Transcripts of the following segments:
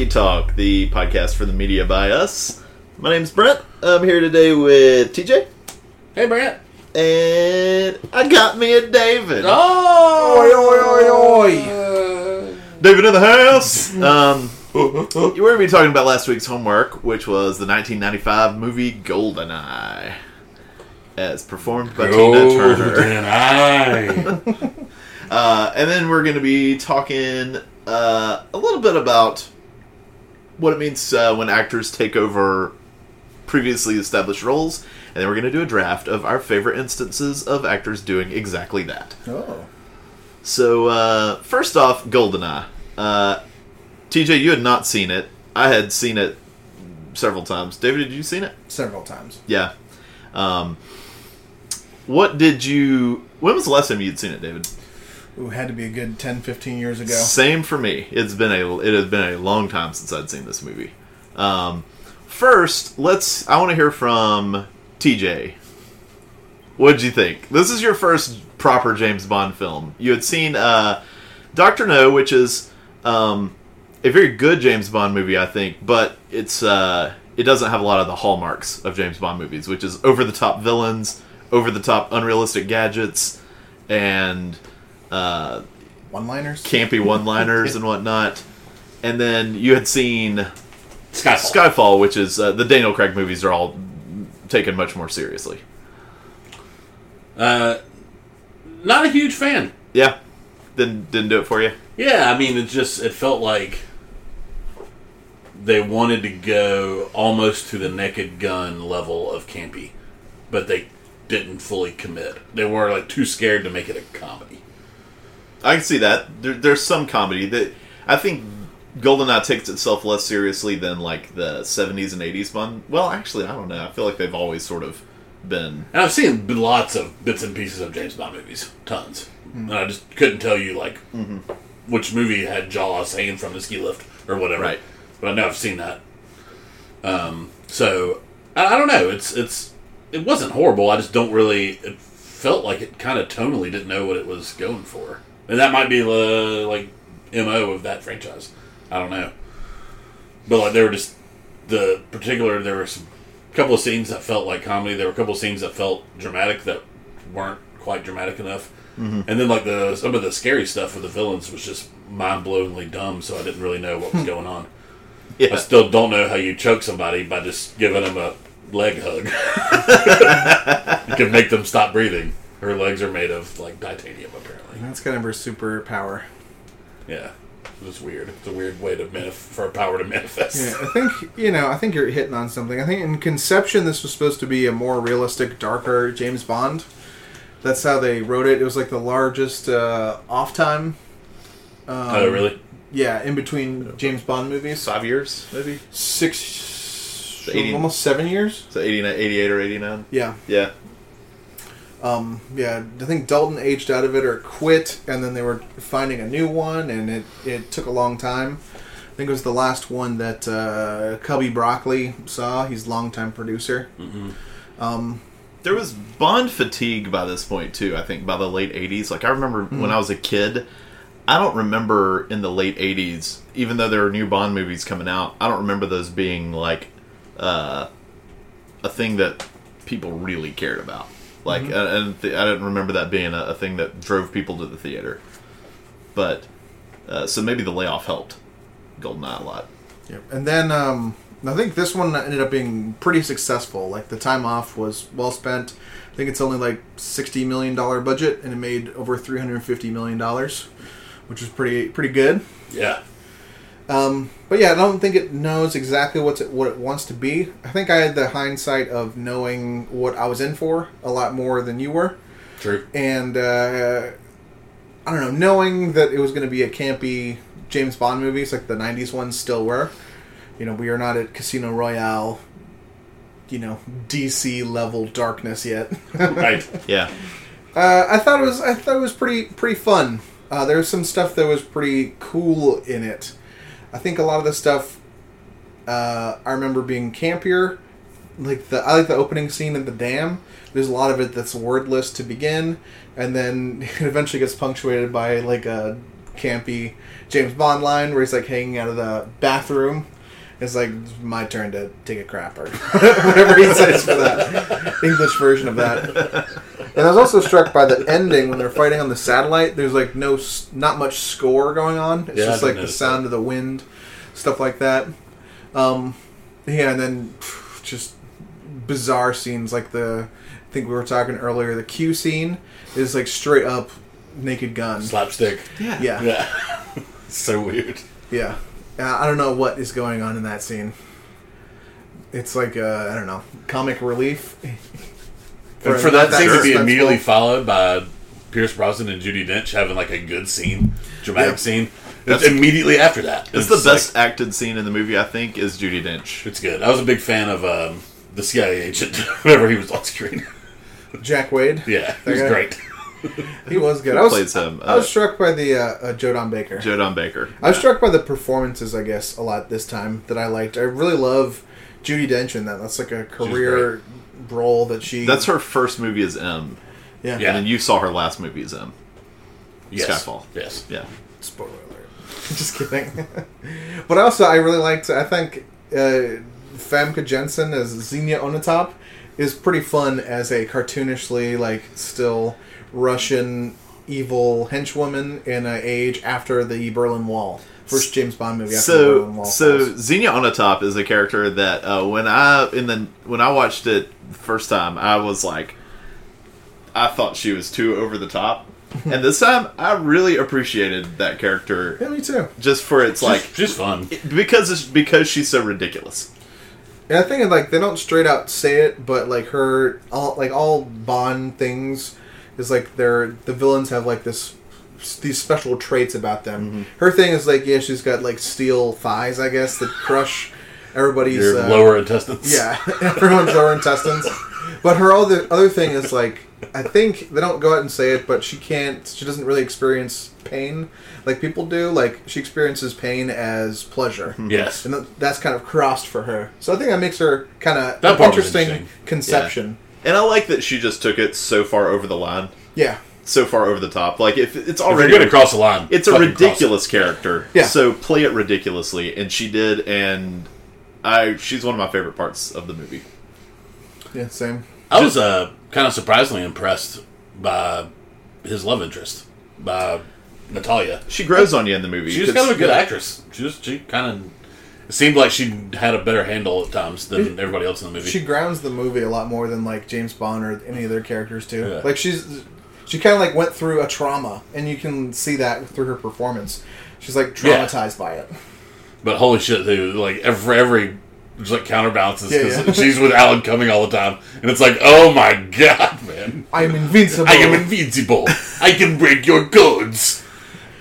Welcome to Talkie Talk, the podcast for the media by us. My name's Brent. I'm here today with TJ, Hey, Brent. and I got me a David. Oh! Oi, oi, oi, oi. David in the house. Um, you were going to be talking about last week's homework, which was the 1995 movie Goldeneye, as performed by Tina Turner. Golden Uh, and then we're going to be talking uh, a little bit about what it means uh, when actors take over previously established roles. And then we're going to do a draft of our favorite instances of actors doing exactly that. Oh. So, uh, first off, Goldeneye. Uh, TJ, you had not seen it. I had seen it several times. David, had you seen it? Several times. Yeah. Um, what did you. When was the last time you'd seen it, David? Ooh, had to be a good 10, 15 years ago. Same for me. It's been a it has been a long time since I'd seen this movie. Um, first, let's. I want to hear from TJ. What did you think? This is your first proper James Bond film. You had seen uh, Doctor No, which is um, a very good James Bond movie, I think, but it's uh, it doesn't have a lot of the hallmarks of James Bond movies, which is over the top villains, over the top unrealistic gadgets, and uh, One liners? campy one-liners and whatnot. And then you had seen Skyfall. Skyfall, which is uh, the Daniel Craig movies are all taken much more seriously. Uh, not a huge fan. Yeah, didn't didn't do it for you. Yeah, I mean, it just it felt like they wanted to go almost to the Naked Gun level of campy, but they didn't fully commit. They were like too scared to make it a comedy. I can see that. There, there's some comedy that I think GoldenEye takes itself less seriously than like the 70s and 80s Bond. Well, actually, I don't know. I feel like they've always sort of been. And I've seen lots of bits and pieces of James Bond movies, tons, and I just couldn't tell you like which movie had Jaws hanging from the ski lift or whatever. Right. But I know I've seen that. Um, so I, I don't know. It's it's it wasn't horrible. I just don't really. It felt like it kind of tonally didn't know what it was going for, and that might be the like mo of that franchise. I don't know. But like they were just the particular. There were some couple of scenes that felt like comedy. There were a couple of scenes that felt dramatic that weren't quite dramatic enough. Mm-hmm. And then like the some of the scary stuff with the villains was just mind blowingly dumb. So I didn't really know what was going on. I still don't know how you choke somebody by just giving them a leg hug. you can make them stop breathing. Her legs are made of like titanium, apparently. That's kind of her superpower. Yeah, it's weird. It's a weird way to manif- for a power to manifest. Yeah, I think, you know, I think you're hitting on something. I think in conception, this was supposed to be a more realistic, darker James Bond. That's how they wrote it. It was like the largest uh, off time. Um, oh, really? Yeah, in between James Bond movies. Five years, maybe? Six, Eighty- almost seven years. So 89, 88 or 89? Yeah. Yeah. Um, yeah, I think Dalton aged out of it or quit, and then they were finding a new one, and it, it took a long time. I think it was the last one that uh, Cubby Broccoli saw. He's longtime producer. Um, There was Bond fatigue by this point too. I think by the late '80s. Like I remember when I was a kid. I don't remember in the late '80s, even though there were new Bond movies coming out. I don't remember those being like uh, a thing that people really cared about. Like, and and th- I didn't remember that being a, a thing that drove people to the theater. But uh, so maybe the layoff helped Goldeneye a lot. Yep. And then um, I think this one ended up being pretty successful. Like the time off was well spent. I think it's only like sixty million dollar budget, and it made over three hundred fifty million dollars, which is pretty pretty good. Yeah. Um, but yeah, I don't think it knows exactly what's it, what it wants to be. I think I had the hindsight of knowing what I was in for a lot more than you were, True. and uh, I don't know, knowing that it was going to be a campy James Bond movies like the '90s ones still were. You know, we are not at Casino Royale. You know, DC level darkness yet. Right. Yeah, Uh, I thought it was I thought it was pretty pretty fun. Uh, there was some stuff that was pretty cool in it. I think a lot of the stuff uh, I remember being campier. Like the I like the opening scene at the dam. There's a lot of it that's wordless to begin, and then it eventually gets punctuated by like a campy James Bond line where he's like hanging out of the bathroom. It's like my turn to take a crap or whatever he says for that English version of that. And I was also struck by the ending when they're fighting on the satellite. There's like no, not much score going on. It's Yeah, just like the sound that. of the wind, stuff like that. Um, yeah, and then pff, just bizarre scenes like the. I think we were talking earlier. The Q scene is like straight up Naked Gun. Slapstick. Yeah. Yeah, Yeah. so weird. yeah. Uh, I don't know what is going on in that scene. It's like uh, I don't know, comic relief. And for that not scene to be suspenseful. immediately followed by Pierce Brosnan and Judi Dench having like a good scene, dramatic Yeah. scene. That's- It's immediately after that. It's the best acted scene in the movie, I think, is Judi Dench. it's good. I was a big fan of um, the CIA agent whenever he was on screen. Jack Wade. yeah, he was Okay. great. He was good. I was, plays him? I was Uh, struck by the uh, uh, Joe Don Baker. Joe Don Baker. I was struck by the performances, I guess, a lot this time that I liked. I really love Judi Dench in that. That's like a career role that she. That's her first movie as M. yeah. Yeah. And then you saw her last movie as M. Yes. Skyfall. Yes. Yeah. Spoiler alert. Just kidding. but also, I really liked. I think uh, Famke Janssen as Xenia Onatopp is pretty fun as a cartoonishly, like, still Russian evil henchwoman in an age after the Berlin Wall. First James Bond movie after the So, Wall. so falls. Xenia Onatopp is a character that uh, when I in the when I watched it the first time, I was like, I thought she was too over the top, and this time I really appreciated that character Yeah, me too. just for its Like like just fun. because it's because she's so ridiculous. And I think like they don't straight out say it, but like her all like all Bond things is like they're the villains have like this these special traits about them. Mm-hmm. Her thing is like yeah, she's got like steel thighs, I guess, that crush everybody's Your uh, lower intestines. Yeah, everyone's lower intestines. But her other other thing is like I think they don't go out and say it, but she can't. She doesn't really experience pain like people do. Like she experiences pain as pleasure Yes. and that's kind of crossed for her. So I think that makes her kind of That an part was interesting, interesting. conception. And I like that she just took it so far over the line, Yeah. So far over the top. Like if it's already going to cross the line, it's a fucking cross it. ridiculous character. Yeah. So play it ridiculously, and she did, and I she's one of my favorite parts of the movie. yeah, same. I was uh, kind of surprisingly impressed by his love interest, by Natalia. She grows on you in the movie. She's kind of a good actress. She was she kind of it seemed like she had a better handle at times than everybody else in the movie. She grounds the movie a lot more than like James Bond or any of their characters too. Yeah. Like she's she kind of like went through a trauma, and you can see that through her performance. She's like Yeah. traumatized by it. but holy shit, dude! Like every every just like counterbalances Yeah, because yeah. she's with Alan coming all the time, and it's like, oh my god, man! I'm invincible. I am invincible. I can break your codes.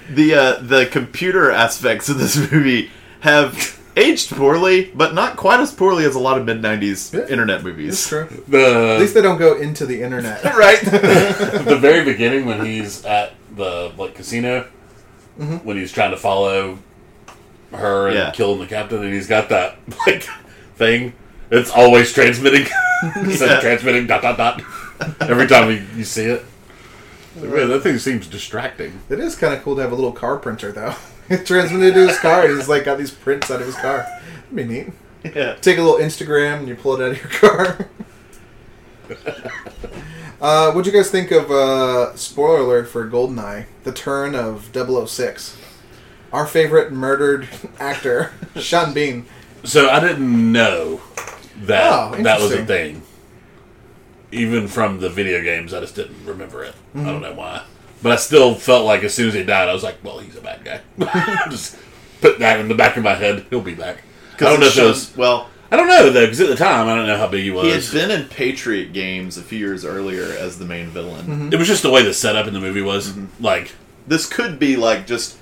the uh, the computer aspects of this movie have aged poorly, but not quite as poorly as a lot of mid '90s Yeah. internet It's movies. true. At least they don't go into the internet. right? the very beginning when he's at the like casino Mm-hmm. when he's trying to follow her and Yeah. killing the captain and he's got that like thing it's always transmitting It's like Yeah. transmitting dot dot dot every time you, you see it Like, man, that thing seems distracting It is kind of cool to have a little car printer, though. It transmitted to his car. He's like got these prints out of his car. That'd be neat. yeah. Take a little Instagram and you pull it out of your car. uh, what'd you guys think of, uh, spoiler alert for Goldeneye, the turn of 006? Our favorite murdered actor, Sean Bean. so I didn't know that Oh, that was a interesting. thing even from the video games I just didn't remember it I Mm-hmm. don't know why but I still felt like as soon as he died I was like well he's a bad guy just put that in the back of my head he'll be back I don't know if it was well, I don't know though because at the time I don't know how big he was. he had been in Patriot games a few years earlier as the main villain. Mm-hmm. it was just the way the setup in the movie was. Like This could be like just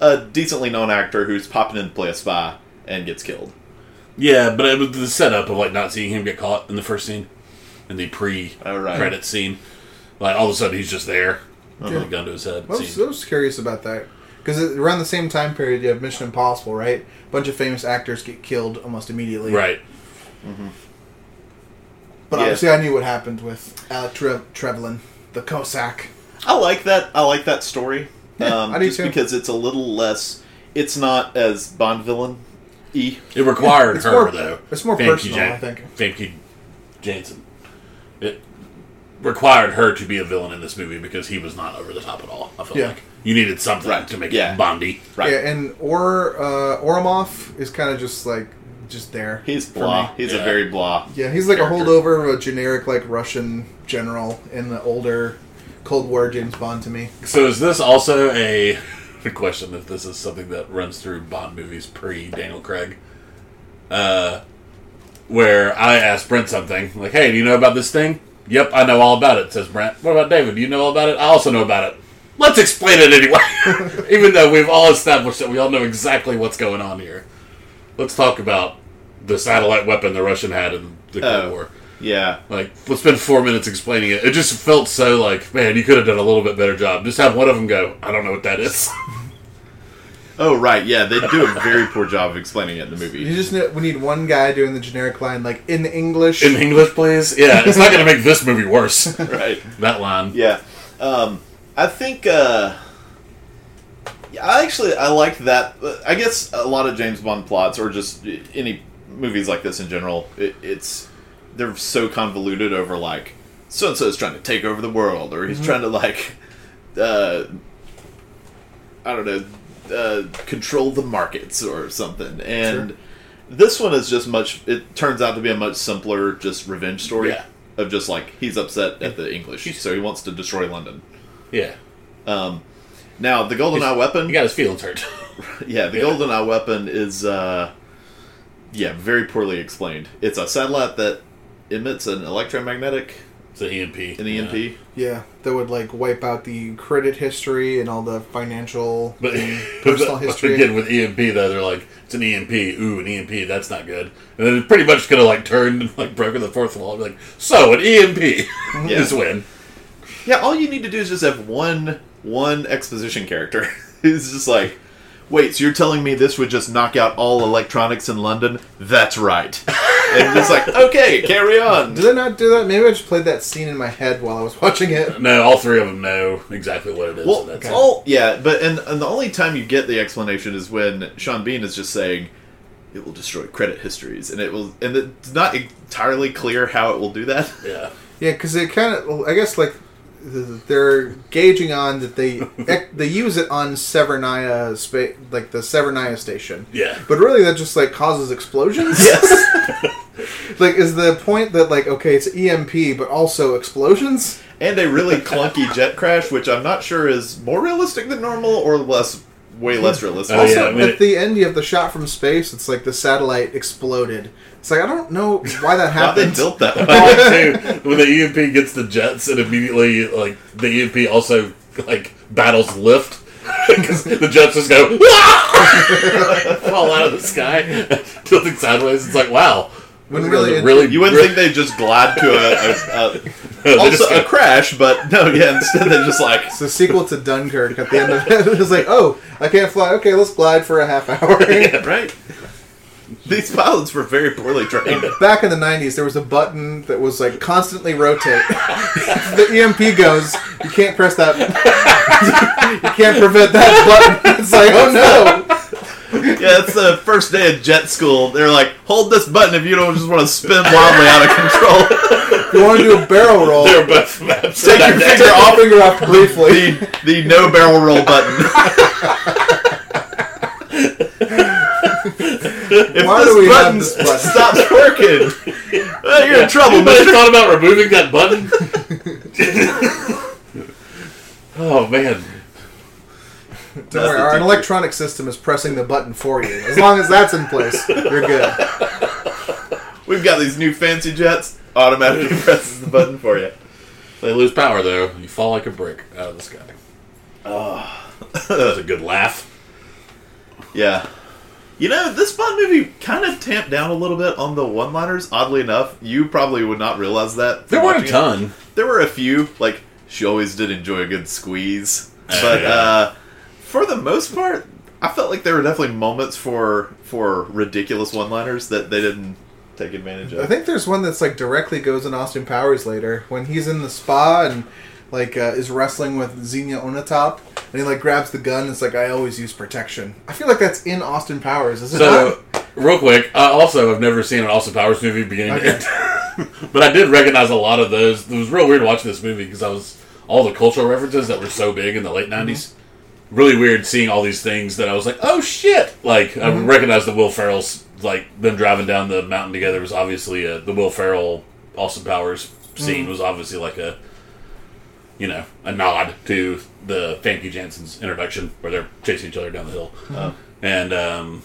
a decently known actor who's popping in to play a spy and gets killed. yeah, but it was the setup of like not seeing him get caught in the first scene, in the Oh, right. pre-credit scene. Like all of a sudden he's just there, Uh-huh. with a gun to his head. I was. I was curious about that. Because around the same time period, you have Mission Impossible, right? A bunch of famous actors get killed almost immediately. Right. Mm-hmm. But Yeah. obviously, I knew what happened with Alec Tre- Trevelyan, the Cossack. I like that. I like that story. um, I do just too. because it's a little less. It's not as Bond villain e. It required It's her more- though. it's more Famke personal, Jan- I think. Famke Janssen. It required her to be a villain in this movie because he was not over the top at all. I feel Yeah. like you needed something Right. to make Yeah. it Bondy. Right. Yeah, and or uh, Ourumov is kind of just like just there. He's blah. me. He's a very blah. Yeah, he's like character. a holdover of a generic like Russian general in the older Cold War James Bond to me. So is this also a question if this is something that runs through Bond movies pre Daniel Craig? Uh, where I asked Brent something like, "Hey, do you know about this thing?" "Yep, I know all about it," says Brent. "What about David? Do you know all about it?" "I also know about it." Let's explain it anyway, even though we've all established that we all know exactly what's going on here. Let's talk about the satellite weapon the Russian had in the Cold Oh. War. Yeah. Like, let's spend four minutes explaining it. It just felt so like, man, you could have done a little bit better job. Just have one of them go, I don't know what that is. Oh right. Yeah. They do a very poor job of explaining it in the movie. You just need, we need one guy doing the generic line like in English. In English, please. Yeah, it's not going to make this movie worse. right. that line. Yeah. Um, I think. Uh, yeah, I actually I like that. I guess a lot of James Bond plots, or just any movies like this in general, it, it's they're so convoluted over like so and so is trying to take over the world, or he's trying to like, uh, I don't know, uh, control the markets or something, and. Sure. This one is just much. It turns out to be a much simpler, just revenge story Yeah. of just like he's upset at the English, so he wants to destroy London. Yeah. Um, now the Golden Eye weapon, He got his feelings hurt. yeah, the yeah. GoldenEye weapon is, uh, yeah, very poorly explained. It's a satellite that emits an electromagnetic, It's an EMP. an EMP. yeah, that would like wipe out the credit history and all the financial But, and but personal history. again, with EMP, though, they're like, it's an EMP. Ooh, an EMP. That's not good. And then it pretty much gonna like turn and like broken the fourth wall. Like, so an EMP mhm. Yeah. is when. Yeah, all you need to do is just have one one exposition character who's just like, wait, so you're telling me this would just knock out all electronics in London? That's right. and just like, okay, carry on. Did I not do that? Maybe I just played that scene in my head while I was watching it. No, all three of them know exactly what it is. Well, that's it's all yeah, but and, and the only time you get the explanation is when Sean Bean is just saying it will destroy credit histories, and it will, and it's not entirely clear how it will do that. Yeah. Yeah, because it kind of, I guess, like th- they're gauging on that they they use it on Severnaya, spa- like the Severnaya station. Yeah. But really, that just like causes explosions. Yes, like, is the point that like okay, it's EMP, but also explosions? and a really clunky jet crash, which I'm not sure is more realistic than normal or less, way less realistic. Oh, also, yeah, I mean, at it- the end, you have the shot from space. It's like the satellite exploded. It's like I don't know why that How they happened. built that? Oh, I like too when the EMP gets the jets and immediately like the EMP also like battles lift because the jets just go fall out of the sky tilting sideways. It's like wow. When Those really guys are it- really You wouldn't think they'd just glide to a, a, a They also a crash, but no, yeah. Instead, they're just like It's the sequel to Dunkirk. At the end of it, it's like, oh, I can't fly. Okay, let's glide for a half hour. right. These pilots were very poorly trained. Back in the '90s, there was a button that was like constantly rotate. the EMP goes. You can't press that. you can't prevent that button. It's like, oh no. Yeah, it's the first day of jet school. They're like, hold this button if you don't just want to spin wildly out of control. You want to do a barrel roll, They're both maps. Take your finger your off finger off briefly. the, the no barrel roll button. if Why this do we have button this button? stops working, well, you're in trouble, Anybody mister. thought about removing that button? oh man. Don't worry, our ticket. electronic system is pressing the button for you. As long as that's in place, you're good. We've got these new fancy jets. Automatically presses the button for you. They lose power though. You fall like a brick out of the sky. Oh, that was a good laugh. Yeah. You know, this Bond movie kind of tamped down a little bit on the one-liners. Oddly enough, you probably would not realize that. There weren't a watching it. ton. There were a few. Like she always did enjoy a good squeeze, Oh, but yeah. uh, for the most part, I felt like there were definitely moments for for ridiculous one-liners that they didn't take advantage of. I think there's one that's like directly goes in Austin Powers later when he's in the spa and like uh, is wrestling with Xenia Onatopp and he like grabs the gun. It's like I always use protection. I feel like that's in Austin Powers, is it So, not? real quick, also I also have never seen an Austin Powers movie beginning Okay. to end. but I did recognize a lot of those. It was real weird watching this movie because I was all the cultural references that were so big in the late 90s. Really weird seeing all these things that I was like, oh shit! Like, I mm-hmm. recognized the Will Ferrell's, like, them driving down the mountain together was obviously a, the Will Ferrell Austin Powers scene mm-hmm. was obviously like a, you know, a nod to the Famke Janssen's introduction where they're chasing each other down the hill. Oh. And, um,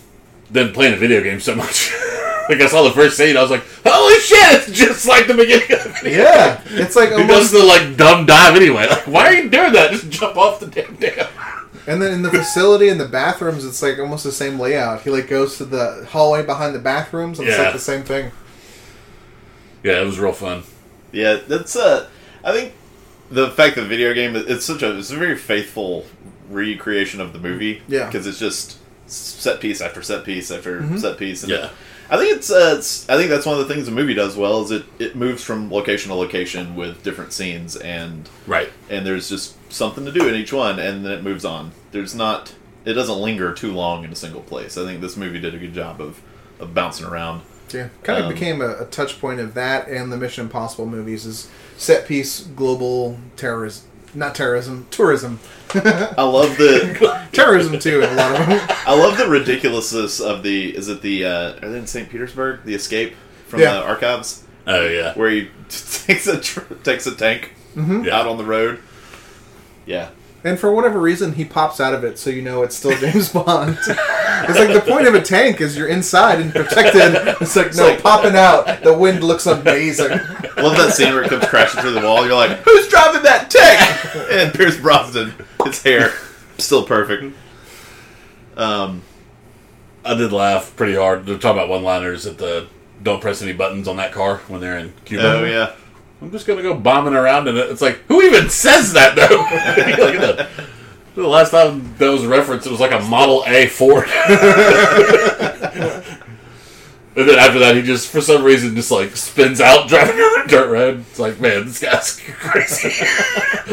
then playing a video game so much. like I saw the first scene, I was like, "Holy shit!" It's just like the beginning of the video. Yeah, it's like He does almost. the like dumb dive anyway. Like, why are you doing that? Just jump off the damn dam. And then in the facility in the bathrooms, it's like almost the same layout. He like goes to the hallway behind the bathrooms, and it's Yeah. like the same thing. Yeah, it was real fun. Yeah, that's uh I think the fact that the video game it's such a it's a very faithful recreation of the movie. Yeah. because it's just set piece after set piece after Mm-hmm. set piece. And Yeah. I think it's, uh, it's I think that's one of the things the movie does well is it it moves from location to location with different scenes and Right. and there's just something to do in each one and then it moves on. There's not it doesn't linger too long in a single place. I think this movie did a good job of of bouncing around. Yeah, kind of Um, became a, a touch point of that and the Mission Impossible movies is set piece global terrorism, not terrorism, tourism, I love the terrorism too. In a lot of them. I love the ridiculousness of the. Is it the? Uh, are they in St. Petersburg? The escape from Yeah. the archives, Oh yeah. where he takes a tr- takes a tank Mm-hmm. Yeah. out on the road. Yeah, And for whatever reason, he pops out of it, so you know it's still James Bond. it's like the point of a tank is you're inside and protected. It's like no like- popping out. The wind looks amazing. Love that scene where it comes crashing through the wall. You're like, who's driving that tank? And Pierce Brosnan, his hair still perfect. Um, I did laugh pretty hard. They're talking about one-liners at the don't press any buttons on that car when they're in Cuba. oh yeah, I'm just gonna go bombing around in it. It's like who even says that though? Like, the, the last time that was referenced, it was like a Model A Ford. and then after that, he just for some reason just like spins out driving a dirt road. It's like, man, this guy's crazy.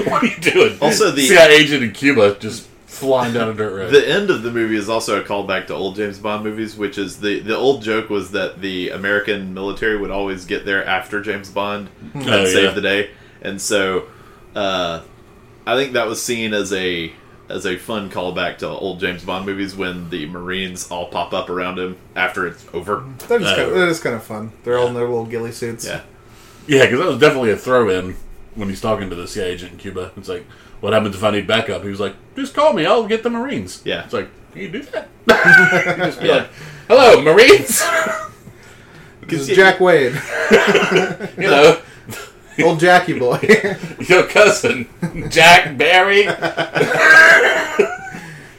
what are you doing? Also, the- CIA agent in Cuba just flying down a dirt road. the end of the movie is also a callback to old James Bond movies, which is the the old joke was that the American military would always get there after James Bond and Oh, save yeah. the day, and so uh, I think that was seen as a as a fun callback to old James Bond movies when the Marines all pop up around him after it's over. That is, Oh. kind of, that is kind of fun. They're all in their little ghillie suits. Yeah, Yeah, because that was definitely a throw in when he's talking to the CIA agent in Cuba. It's like, what happens if I need backup? He was like, just call me, I'll get the Marines. Yeah. It's like, can you do that? You just be Yeah. like, hello, Marines! This is Jack Wade, you know, old Jackie boy. your cousin, Jack Barry.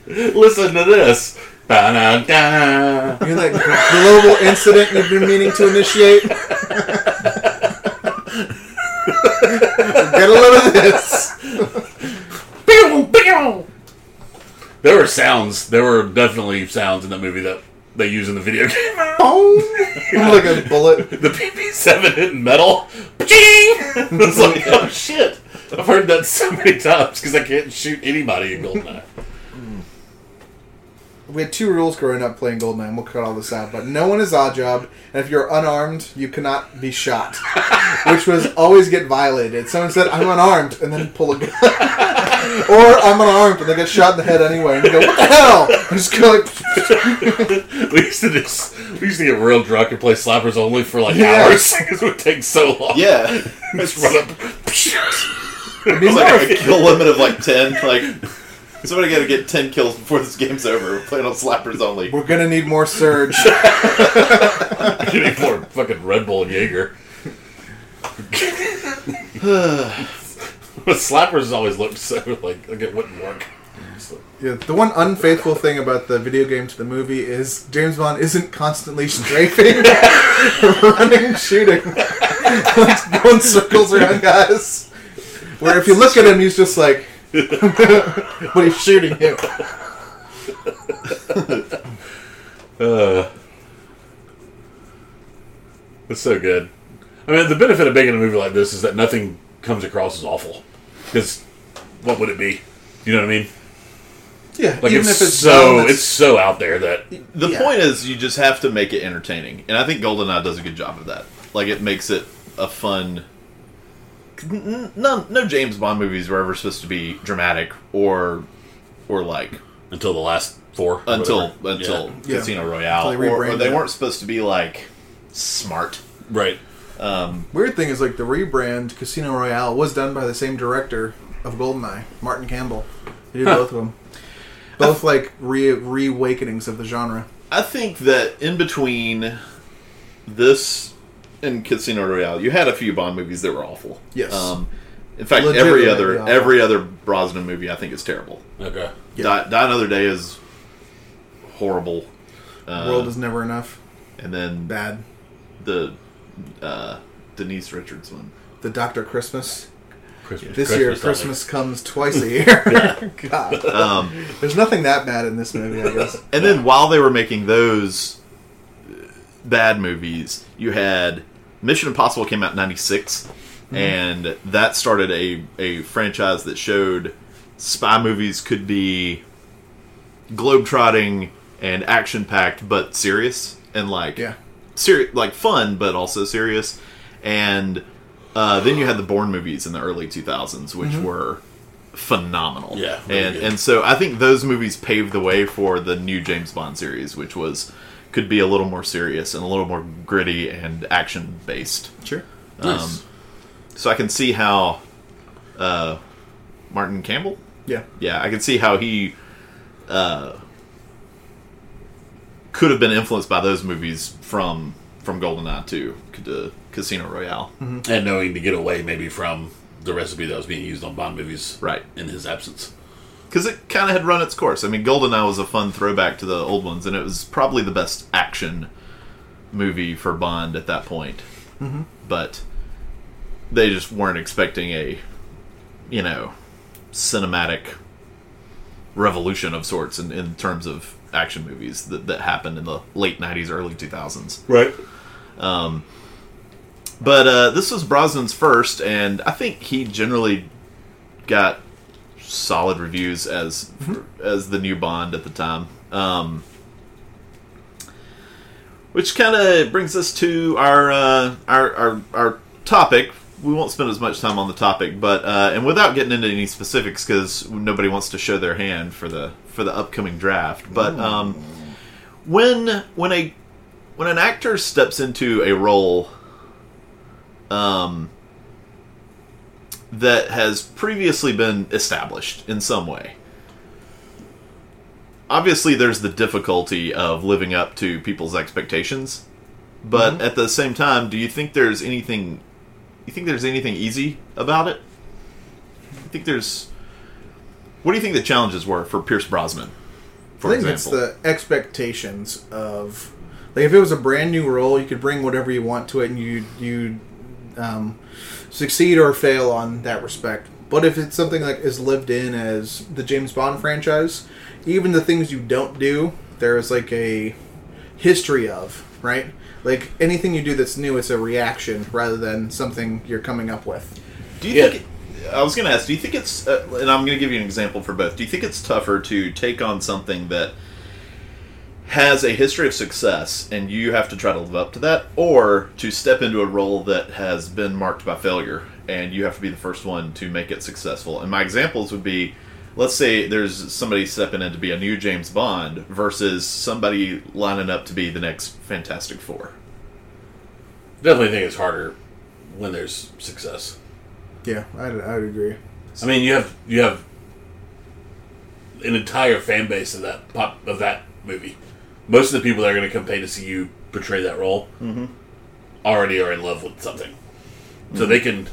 Listen to this. Ba-da-da. You're like global incident you've been meaning to initiate. Get a load of this. Pew, pew. There were sounds. There were definitely sounds in that movie that they use in the video game. Boom. Oh. like a bullet. the PP7 hitting metal. Ching! It's like, oh shit. I've heard that so many times because I can't shoot anybody in GoldenEye. We had two rules growing up playing Goldeneye, and we'll cut all this out. But no one is Oddjob, and if you're unarmed, you cannot be shot, which was always get violated. Someone said, "I'm unarmed," and then pull a gun, or "I'm unarmed," and they get shot in the head anyway, and you go, "What the hell?" And just go like, We used to just we used to get real drunk and play slappers only for like Yeah. hours because it would take so long. yeah. Just run up. it'd be It's more like a kill limit of like ten. Like somebody got to get ten kills before this game's over. We're playing on slappers only. We're gonna need more surge. You need more fucking Red Bull and Jaeger. But slappers always looked so like, like it wouldn't work. Yeah, the one unfaithful thing about the video game to the movie is James Bond isn't constantly strafing, running, shooting, going circles around guys. Where if you look at him, he's just like, but he's shooting him. Uh, it's so good. I mean, the benefit of making a movie like this is that nothing comes across as awful. Because what would it be? You know what I mean? Yeah, Like even it's, if it's so it's- it's so out there that The Yeah. point is, you just have to make it entertaining, and I think GoldenEye does a good job of that. Like, it makes it a fun. N- None, no James Bond movies were ever supposed to be dramatic or, or like until the last four. until whatever. until Yeah. Casino Royale, Until they or, or they weren't supposed to be like smart. Yeah. right. Um, Weird thing is like the rebrand Casino Royale was done by the same director of Goldeneye, Martin Campbell. He did Huh. both of them. Both like re reawakenings of the genre. I think that in between this and Casino Royale, you had a few Bond movies that were awful. Yes. Um, in fact, every other awful. every other Brosnan movie I think is terrible. Okay. Yeah. Die, Die Another Day is horrible. Uh, World is never enough. and then Bad. the uh, Denise Richards one. The Doctor Christmas. Christmas. This year, only. Christmas comes twice a year. God. Um, There's nothing that bad in this movie, I guess. and then while they were making those bad movies, you had Mission Impossible came out in '96, and that started a a franchise that showed spy movies could be globetrotting and action packed, but serious and like Yeah. seri- like fun, but also serious. And uh, then you had the Bourne movies in the early 2000s, which were phenomenal. Yeah, really and good. and so I think those movies paved the way for the new James Bond series, which was could be a little more serious and a little more gritty and action based. Sure. Um, Nice. So I can see how uh, Martin Campbell Yeah. yeah, I can see how he uh, could have been influenced by those movies from from GoldenEye to, to Casino Royale. and knowing to get away maybe from the recipe that was being used on Bond movies, Right. in his absence. Because it kind of had run its course. I mean, GoldenEye was a fun throwback to the old ones, and it was probably the best action movie for Bond at that point. Mm-hmm. But they just weren't expecting a, you know, cinematic revolution of sorts in, in terms of action movies that, that happened in the late 90s, early 2000s. Right. But uh, this was Brosnan's first, and I think he generally got solid reviews as as the new Bond at the time. Um, which kind of brings us to our, uh, our our our topic. We won't spend as much time on the topic, but uh, and without getting into any specifics, because nobody wants to show their hand for the for the upcoming draft. But um, when when a when an actor steps into a role um, that has previously been established in some way. Obviously, there's the difficulty of living up to people's expectations, but at the same time, do you think there's anything? You think there's anything easy about it? I think there's. What do you think the challenges were for Pierce Brosnan? For I think example, it's the expectations of like if it was a brand new role, you could bring whatever you want to it, and you you um, succeed or fail on that respect. But if it's something like is lived in as the James Bond franchise, even the things you don't do, there's like a history of right. Like anything you do that's new, it's a reaction rather than something you're coming up with. Do you Yeah. think? I was going to ask. Do you think it's? Uh, and I'm going to give you an example for both. Do you think it's tougher to take on something that has a history of success and you have to try to live up to that, or to step into a role that has been marked by failure and you have to be the first one to make it successful? And my examples would be. Let's say there's somebody stepping in to be a new James Bond versus somebody lining up to be the next Fantastic Four. Definitely think it's harder when there's success. Yeah, I would I would agree. I mean, you have you have an entire fan base of that pop of that movie. Most of the people that are going to come pay to see you portray that role mm-hmm. already are in love with something, so mm-hmm. they can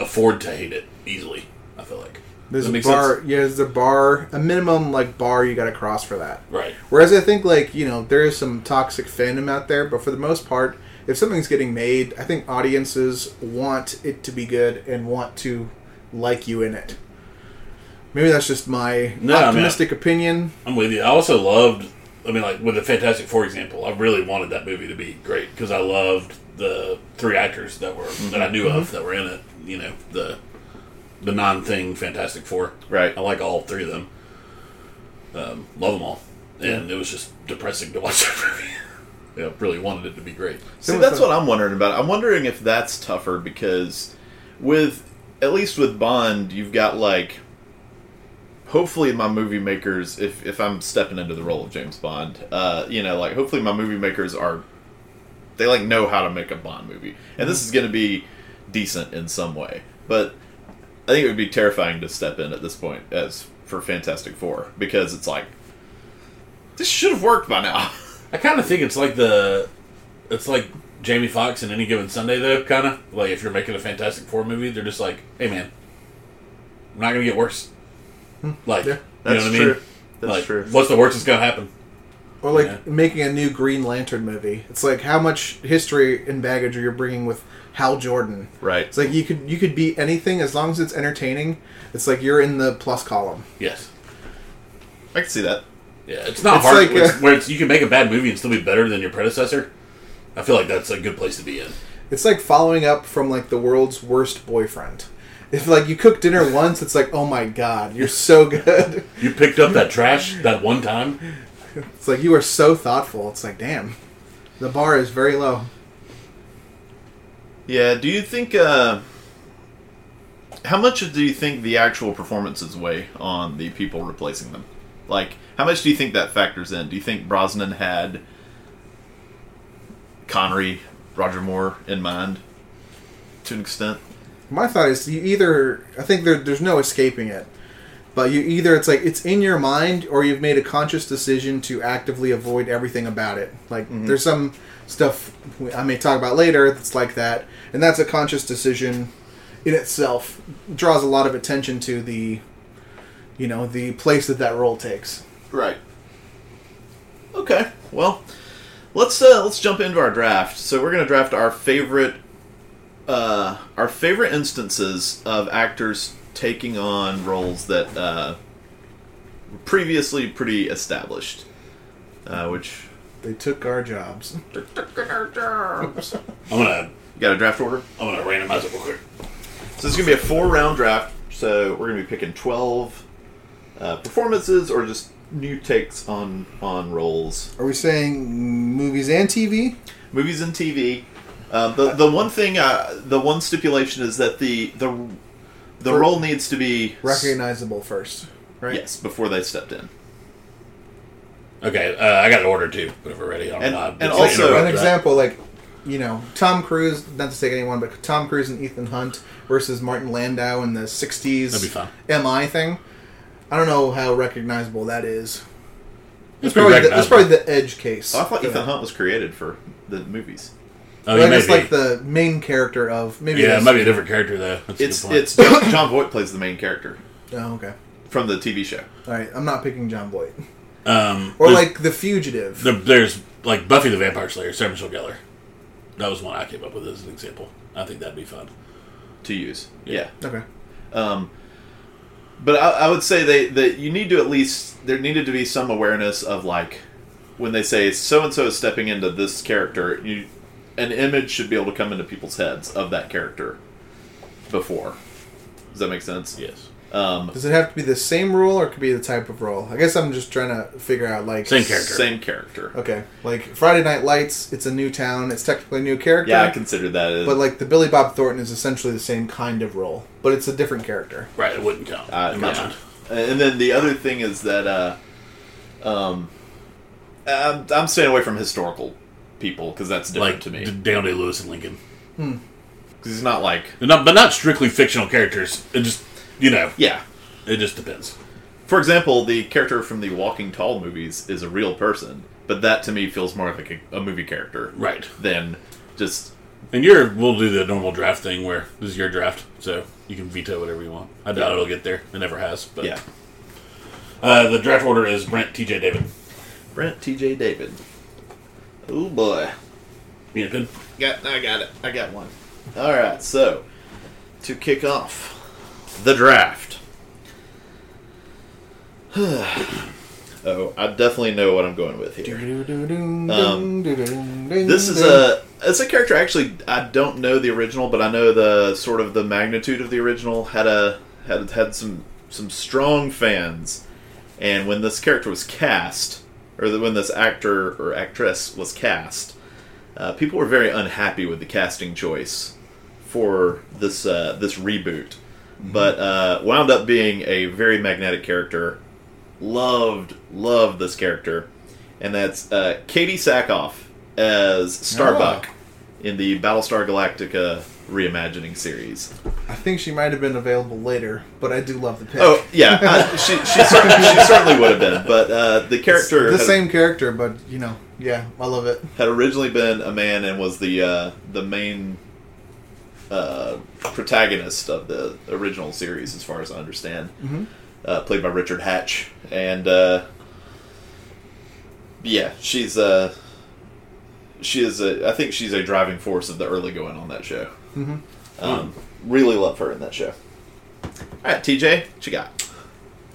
afford to hate it easily. I feel like There's a bar. sense? Yeah, there's a bar, a minimum like bar you got to cross for that. right. Whereas I think like you know there is some toxic fandom out there, but for the most part, if something's getting made, I think audiences want it to be good and want to like you in it. Maybe that's just my No, I mean, optimistic opinion. I'm with you. I also loved. I mean, like with the Fantastic Four example, I really wanted that movie to be great because I loved the three actors that were that I knew of that were in it. You know, the the non-thing Fantastic Four. Right. I like all three of them. Um, love them all, and it was just depressing to watch that movie. yeah, really wanted it to be great. See, that's what I'm wondering about. I'm wondering if that's tougher because with at least with Bond, you've got like hopefully my movie makers if if I'm stepping into the role of James Bond, uh, you know, like hopefully my movie makers are they like know how to make a Bond movie. And this is going to be decent in some way. But I think it would be terrifying to step in at this point as for Fantastic 4 because it's like this should have worked by now. I kind of think it's like the, it's like Jamie Foxx in any given Sunday though. Kind of like if you're making a Fantastic Four movie, they're just like, hey man, I'm not gonna get worse. Like, Yeah. you know what I mean? true. That's like, true. what's the worst that's gonna happen? Or like Yeah. making a new Green Lantern movie. It's like how much history and baggage are you bringing with Hal Jordan? Right. It's like you could you could be anything as long as it's entertaining. It's like you're in the plus column. Yes. I can see that. Yeah, it's not It's hard like, where, it's, uh, where it's, you can make a bad movie and still be better than your predecessor. I feel like that's a good place to be in. It's like following up from like the world's worst boyfriend. If like you cook dinner once, it's like oh my god, you're so good. You picked up that trash that one time. It's like you are so thoughtful. It's like damn, the bar is very low. Yeah, do you think uh how much do you think the actual performances weigh on the people replacing them? Like how much do you think that factors in? Do you think Brosnan had Connery, Roger Moore in mind to an extent? My thought is you either I think there, there's no escaping it, but you either it's like it's in your mind or you've made a conscious decision to actively avoid everything about it. Like there's some stuff I may talk about later that's like that, and that's a conscious decision in itself. Draws a lot of attention to the, you know, the place that that role takes. Right. Okay. Well, let's uh, let's jump into our draft. So we're gonna draft our favorite uh, our favorite instances of actors taking on roles that uh, were previously pretty established. Uh, which They took our jobs. I'm gonna you got a draft order. I'm gonna randomize it real quick. So this is gonna be a four round draft. So we're gonna be picking twelve uh, performances or just new takes on on roles. Are we saying movies and TV? movies and TV. Um, the the one thing, uh, the one stipulation is that the the the For- role needs to be Recognizable first, right? yes before they stepped in. Okay, uh, I got an order too. Whenever ready, I'm And- not. and also- interrupt an that. example like you know tom cruise not to take anyone but tom cruise and ethan hunt versus martin landau in the 60s That'd be fun. mi thing i don't know how recognizable that is It's it's probably, the, it's probably the edge case Oh, I thought Ethan that. Hunt was created for the movies. Oh, But I guess be. like the main character of maybe yeah, it that's- might be a different character though. That's a It's good point. it's John, Jon Voight plays the main character oh okay from the TV show. all right i'm not picking jon voight um, or like the fugitive there- there's like Buffy the Vampire Slayer, Sarah Michelle Gellar. That was one I came up with as an example. I think that'd be fun. to use. Yeah. okay Um, but I, I would say they that you need to at least there needed to be some awareness of like when they say so and so is stepping into this character, you an image should be able to come into people's heads of that character before. Does that make sense? Yes. Um, does it have to be the same role or it could be the type of role i guess i'm just trying to figure out like Same character. Same character. okay like friday night lights it's a new town it's technically a new character Yeah, I consider that. As, But like the Billy Bob Thornton is essentially the same kind of role, but it's a different character. Right, it wouldn't count. Uh, in yeah. And then the other thing is that uh, um, I'm, I'm staying away from historical people because that's different Like to me. D- Daniel Day Lewis and Lincoln. Because he's not like But not, but not strictly fictional characters. It just, you know, yeah. it just depends. For example, the character from the Walking Tall movies is a real person, but that to me feels more like a, a movie character Right. than just And your, we'll do the normal draft thing where this is your draft, so you can veto whatever you want. I doubt it'll get there. It never has. But yeah. Uh, the draft order is Brent, T.J. David. Brent T.J. David. Oh boy. You a? Got I got it. I got one. All right. So to kick off the draft. oh, I definitely know what I'm going with here. Um, This is a it's a character actually I don't know the original, but I know the sort of the magnitude of the original had a had had some some strong fans, And when this character was cast, or the- when this actor or actress was cast, uh, people were very unhappy with the casting choice for this uh, this reboot. But uh, wound up being a very magnetic character. Loved loved this character, and that's uh, Katee Sackhoff as Starbuck in the Battlestar Galactica reimagining series. I think she might have been available later, but I do love the pick. Oh yeah, uh, she she, cer- she certainly would have been, but uh, the character the had, same character, but you know, yeah, I love it. had originally been a man and was the uh, the main uh, protagonist of the original series, as far as I understand. Mhm. Uh, played by Richard Hatch, and uh, yeah, she's uh, she is a, I think she's a driving force of the early going on that show. Mhm. Um, really love her in that show. All right, TJ, what you got?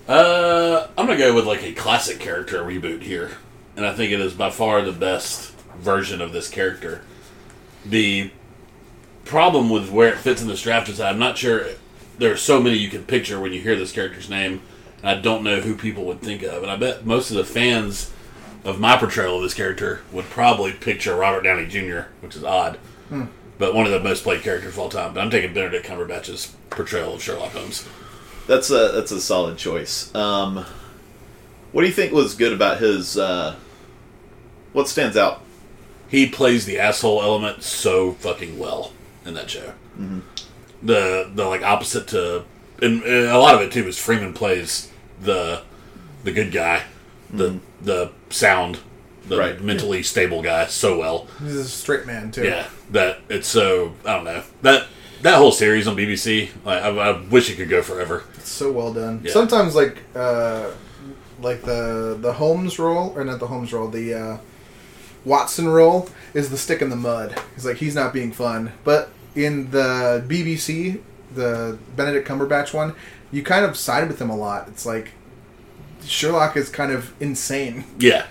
Uh, I'm gonna go with like a classic character reboot here, and I think it is by far the best version of this character. The problem with where it fits in this draft is that I'm not sure there are so many you can picture when you hear this character's name, and I don't know who people would think of. And I bet most of the fans of my portrayal of this character would probably picture Robert Downey Jr., which is odd, but one of the most played characters of all time. But I'm taking Benedict Cumberbatch's portrayal of Sherlock Holmes. That's a that's a solid choice. Um, what do you think was good about his? Uh, what stands out? he plays the asshole element so fucking well in that show. The the like opposite to, and, and a lot of it too is Freeman plays the the good guy, the the sound, the Right. mentally stable guy so well. He's a straight man too. Yeah, that it's so I don't know that that whole series on BBC. Like, I, I wish it could go forever. It's so well done. Yeah. Sometimes like uh like the the Holmes role or not the Holmes role, the uh Watson role is the stick in the mud. He's like he's not being fun. But in the BBC, the Benedict Cumberbatch one, you kind of side with him a lot. It's like Sherlock is kind of insane. Yeah,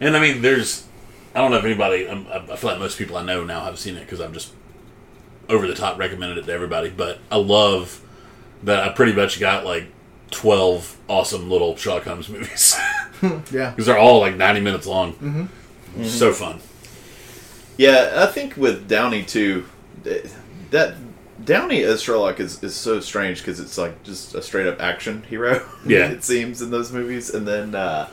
and I mean, there's I don't know if anybody. um, I I feel like most people I know now have seen it because I've just over the top recommended it to everybody. But I love that I pretty much got like twelve awesome little Sherlock Holmes movies Yeah. because they're all like ninety minutes long. Mm-hmm. So fun. Yeah, I think with Downey too, that Downey as Sherlock is, is so strange because it's like just a straight up action hero. Yeah. it seems in those movies, and then uh,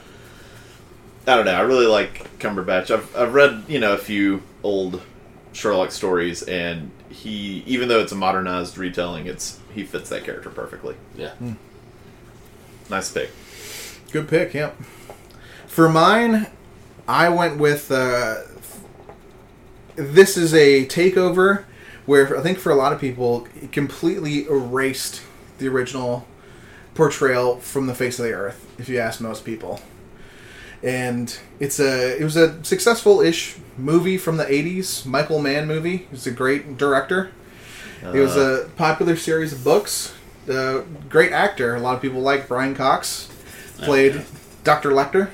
I don't know. I really like Cumberbatch. I've I've read you know a few old Sherlock stories, and he even though it's a modernized retelling, it's he fits that character perfectly. Yeah. Nice pick. Good pick, yep. For mine, I went with uh, this is a takeover where I think for a lot of people it completely erased the original portrayal from the face of the earth. If you ask most people, and it's a it was a successful ish movie from the '80s. Michael Mann movie. He's a great director. It was a popular series of books. Uh, great actor. A lot of people like Brian Cox. Played yeah. Dr. Lecter.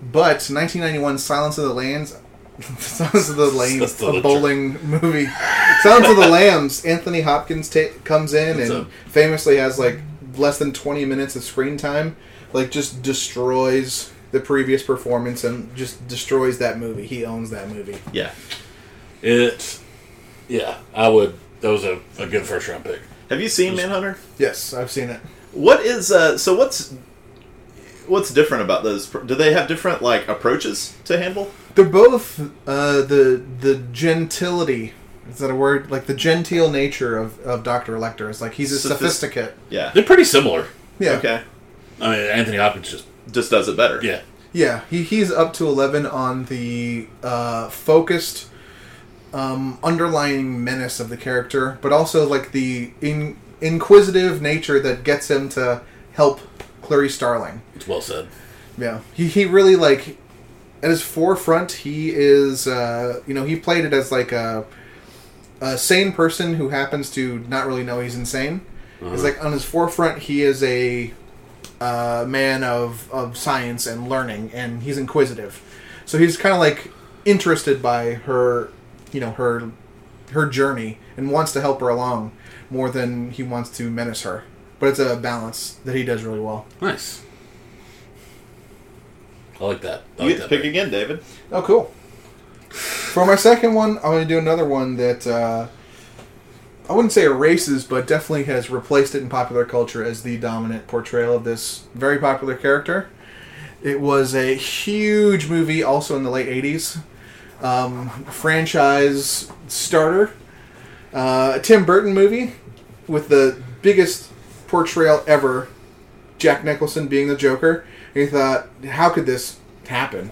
But 1991 Silence of the Lambs. Silence of the Lambs, Silence a bowling movie. Sounds of the Lambs. Anthony Hopkins ta- comes in What's and up? famously has like less than 20 minutes of screen time. Like just destroys the previous performance and just destroys that movie. He owns that movie. Yeah. It. Yeah, I would. That was a, a good first round pick. Have you seen Manhunter? Yes, I've seen it. What is uh? So what's what's different about those? Do they have different like approaches to Hannibal? They're both uh, the the gentility. Is that a word? Like the genteel nature of, of Doctor Lecter is like he's a Sophist- sophisticate. Yeah. They're pretty similar. Yeah, Okay. I mean, Anthony Hopkins just Just does it better. yeah. yeah. He he's up to eleven on the uh, focused, um, underlying menace of the character, but also like the in, inquisitive nature that gets him to help Clarice Starling. It's well said. Yeah, he he really like at his forefront. He is uh, you know he played it as like a a sane person who happens to not really know he's insane. It's like on his forefront he is a uh, man of of science and learning, and he's inquisitive. So he's kind of like interested by her, you know her her journey and wants to help her along more than he wants to menace her. But it's a balance that he does really well. Nice. I like that. I You like get to that pick pick. again, David. Oh, cool. For my second one, I'm going to do another one that uh, I wouldn't say erases, but definitely has replaced it in popular culture as the dominant portrayal of this very popular character. It was a huge movie, also in the late 80s. Um, franchise starter. Uh, a Tim Burton movie with the biggest portrayal ever Jack Nicholson being the Joker. And you thought, how could this happen?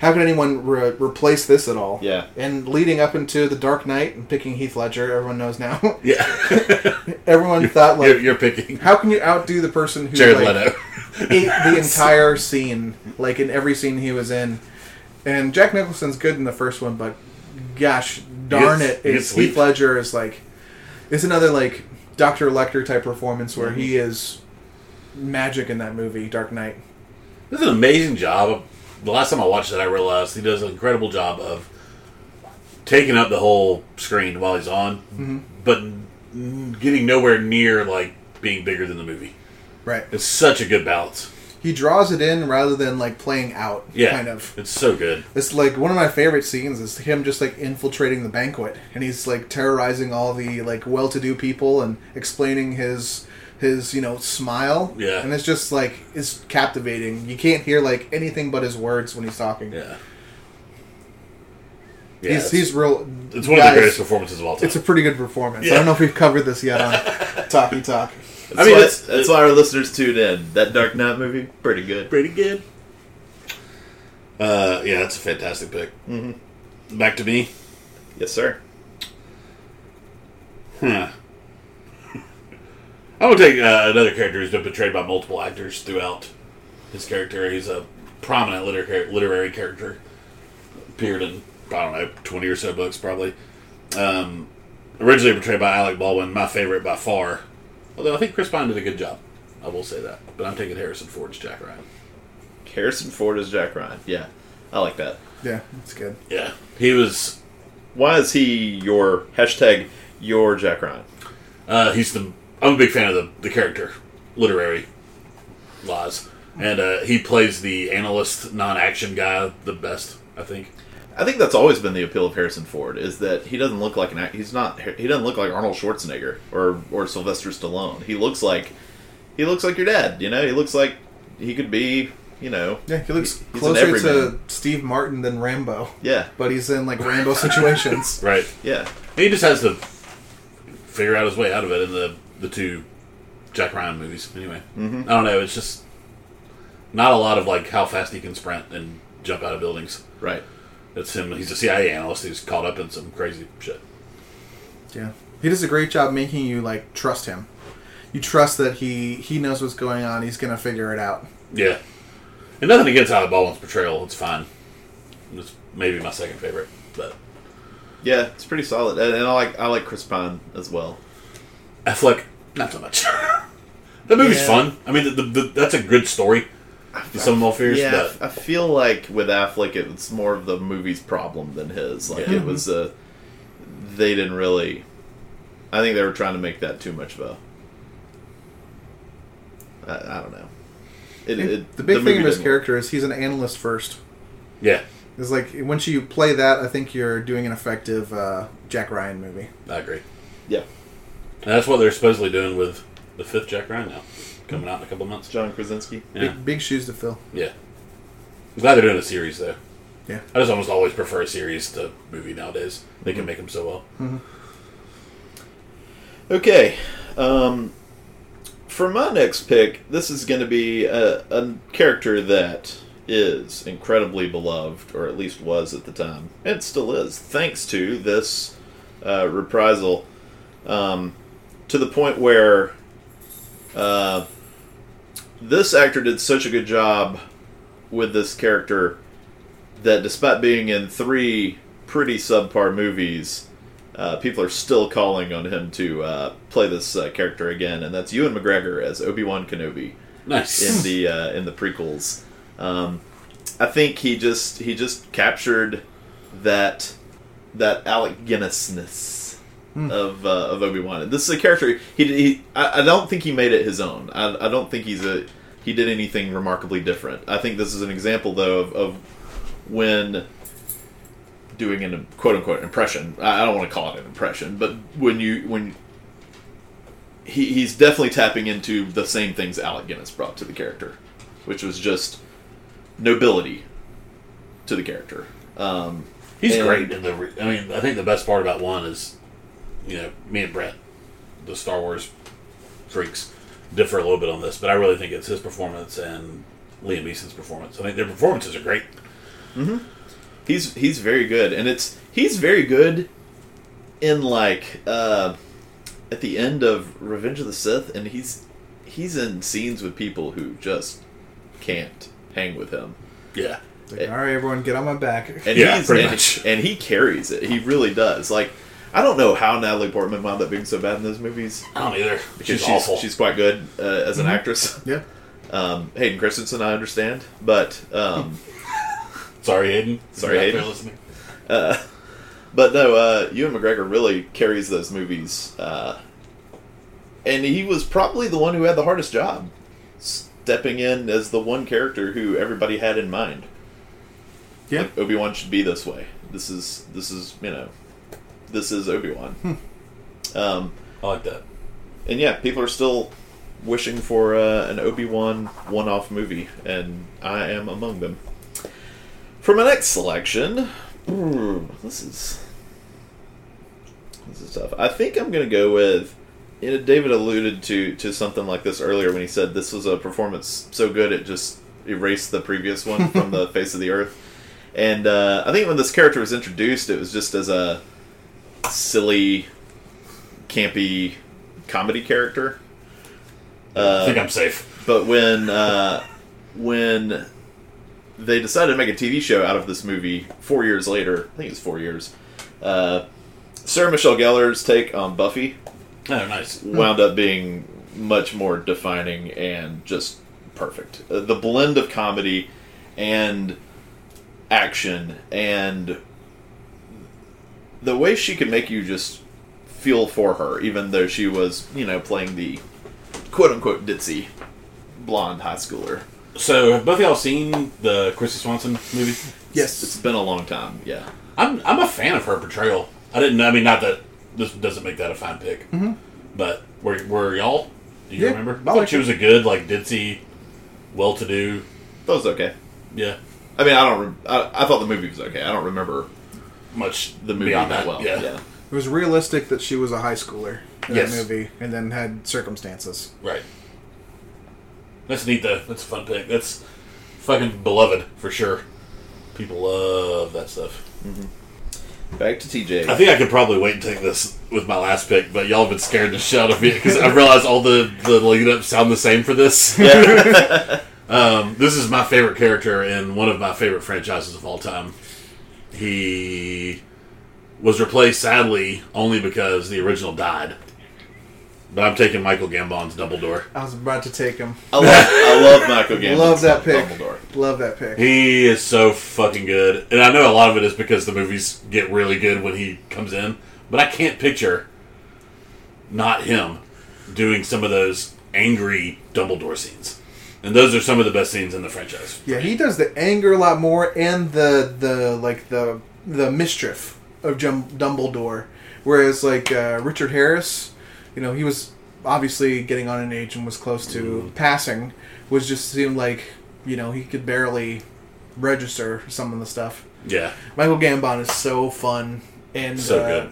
How could anyone re- replace this at all? Yeah. And leading up into The Dark Knight and picking Heath Ledger, everyone knows now. Yeah, everyone thought, like, you're, you're picking how can you outdo the person who Jared like, Leto. ate the entire scene, like in every scene he was in? And Jack Nicholson's good in the first one, but gosh darn gets- it, he Heath. Ledger is like, it's another like Doctor Lecter type performance where mhm. he is magic in that movie, Dark Knight. Is an amazing job. The last time I watched it, I realized he does an incredible job of taking up the whole screen while he's on, mm-hmm. but getting nowhere near like being bigger than the movie. Right. It's such a good balance. He draws it in rather than like playing out. Yeah, Kind of. It's so good. It's like one of my favorite scenes is him just like infiltrating the banquet and he's like terrorizing all the like well-to-do people and explaining his his you know smile. Yeah. And it's just like it's captivating. You can't hear like anything but his words when he's talking. Yeah. Yeah, he's he's real. it's one of the greatest performances of all time. It's a pretty good performance. I don't know if we've covered this yet on Talkie Talk. That's I mean, why, it's- that's why our listeners tune in. That Dark Knight movie, pretty good. pretty good. Uh, yeah, that's a fantastic pick. Mm-hmm. Back to me. Yes, sir. Huh. I'm gonna take uh, another character who's been portrayed by multiple actors throughout his character. He's a prominent liter- literary character. Appeared in I don't know twenty or so books probably. Um, originally portrayed by Alec Baldwin, my favorite by far. Although I think Chris Pine did a good job. I will say that. But I'm taking Harrison Ford's Jack Ryan. Harrison Ford as Jack Ryan. Yeah, I like that. Yeah, it's good. Yeah, he was. Why is he your hashtag your Jack Ryan? Uh, he's the. I'm a big fan of the the character, literary laws, and uh, he plays the analyst, non-action guy the best. I think. I think that's always been the appeal of Harrison Ford is that he doesn't look like an act- he's not he doesn't look like Arnold Schwarzenegger or or Sylvester Stallone. He looks like he looks like your dad. You know, he looks like he could be. You know, Yeah, he looks he's an closer to. Steve Martin than Rambo, Yeah, but he's in like Rambo situations. Right. yeah. He just has to figure out his way out of it in the the two Jack Ryan movies. Anyway, mm-hmm. I don't know. It's just not a lot of like how fast he can sprint and jump out of buildings. Right. It's him. He's a CIA analyst who's caught up in some crazy shit. Yeah, he does a great job making you like trust him. You trust that he he knows what's going on. He's gonna figure it out. Yeah. And nothing against Alec Baldwin's portrayal. It's fine. It's maybe my second favorite, but Yeah, it's pretty solid, and, and I like I like Chris Pine as well. Affleck, not so much. that movie's Yeah. fun. I mean, the, the, the, that's a good story. The Some More Fears, Yeah, but I feel like with Affleck, it's more of the movie's problem than his. Like Yeah. it was a, they didn't really. I think they were trying to make that too much of a. I, I don't know. It, it, the big movie thing of his didn't- character is he's an analyst first. yeah, It's like once you play that, I think you're doing an effective uh, Jack Ryan movie. I agree. Yeah, And that's what they're supposedly doing with the fifth Jack Ryan now, coming out in a couple months. John Krasinski. Yeah, Big, big shoes to fill. yeah. I'm glad they're doing a series though. Yeah. I just almost always prefer a series to movie nowadays. They can make them so well. Okay, um, for my next pick, this is going to be a, a character that is incredibly beloved, or at least was at the time, and still is, thanks to this uh, reprisal, um, to the point where uh, this actor did such a good job with this character that despite being in three pretty subpar movies, uh, people are still calling on him to uh, play this uh, character again, and that's Ewan McGregor as Obi Wan Kenobi Nice. in the uh, in the prequels. Um, I think he just he just captured that that Alec Guinnessness of uh, of Obi Wan. This is a character he, he I, I don't think he made it his own. I, I don't think he's a he did anything remarkably different. I think this is an example, though, of, of when doing an quote unquote impression. I I don't want to call it an impression, but when you when he, he's definitely tapping into the same things Alec Guinness brought to the character, which was just nobility to the character. Um, He's great in the. Re- I mean, I think the best part about one is, you know, me and Brent, the Star Wars freaks, differ a little bit on this, but I really think it's his performance and Liam Neeson's performance. I think their performances are great. he's he's very good, and it's he's very good in like uh, at the end of Revenge of the Sith, and he's he's in scenes with people who just can't hang with him. Yeah, like, all right, everyone, get on my back. and Yeah, he's pretty and, much. and he carries it. He really does. Like I don't know how Natalie Portman wound up being so bad in those movies I don't either. because she's, she's awful. she's quite good uh, as an actress. Yeah. Um, Hayden Christensen, I understand, but um, Sorry, Hayden. Sorry, You're Hayden. listening. uh, but no, uh, Ewan McGregor really carries those movies, uh, and he was probably the one who had the hardest job, stepping in as the one character who everybody had in mind. Yeah. Obi Wan should be this way. This is this is you know, this is Obi Wan. um, I like that. and yeah, people are still wishing for uh, an Obi Wan one off movie, and I am among them. For my next selection, this is this is tough. I think I'm gonna go with. You know, David alluded to to something like this earlier when he said this was a performance so good it just erased the previous one from the face of the earth. And uh, I think when this character was introduced, it was just as a silly, campy comedy character. I Uh, think I'm safe. but when uh, when they decided to make a TV show out of this movie four years later, I think it's four years. Uh, Sarah Michelle Gellar's take on Buffy Oh, nice. wound up being much more defining and just perfect. Uh, the blend of comedy and action and the way she could make you just feel for her, even though she was, you know, playing the quote unquote ditzy blonde high schooler. So, have both of y'all seen the Kristy Swanson movie? Yes. It's been a long time, yeah. I'm I'm a fan of her portrayal. I didn't. I mean, not that this doesn't make that a fine pick, mm-hmm. but were were y'all? Do you Yeah, remember? I I thought like she her. was a good, like ditzy, well-to-do. That was okay. Yeah, I mean, I don't. Re- I, I thought the movie was okay. I don't remember much the movie beyond that that. well. Yeah. yeah. It was realistic that she was a high schooler in Yes. that movie, and then had circumstances. right. That's neat though. That's a fun pick. That's fucking beloved for sure. People love that stuff. Back to TJ. I think I could probably wait and take this with my last pick, but y'all have been scared the shit out of me because I realized all the the lead ups sound the same for this. yeah. Um, this is my favorite character in one of my favorite franchises of all time. He was replaced, sadly, only because the original died. But I'm taking Michael Gambon's Dumbledore. I was about to take him. I love, I love Michael Gambon. Love that pick. Dumbledore. Love that pick. He is so fucking good, and I know a lot of it is because the movies get really good when he comes in. But I can't picture not him doing some of those angry Dumbledore scenes, and those are some of the best scenes in the franchise. Yeah, he does the anger a lot more, and the the like the the mischief of Jum- Dumbledore. Whereas like uh, Richard Harris, you know, he was obviously getting on in age and was close to passing. Was just seemed like you know he could barely register some of the stuff. Yeah, Michael Gambon is so fun and So uh, good.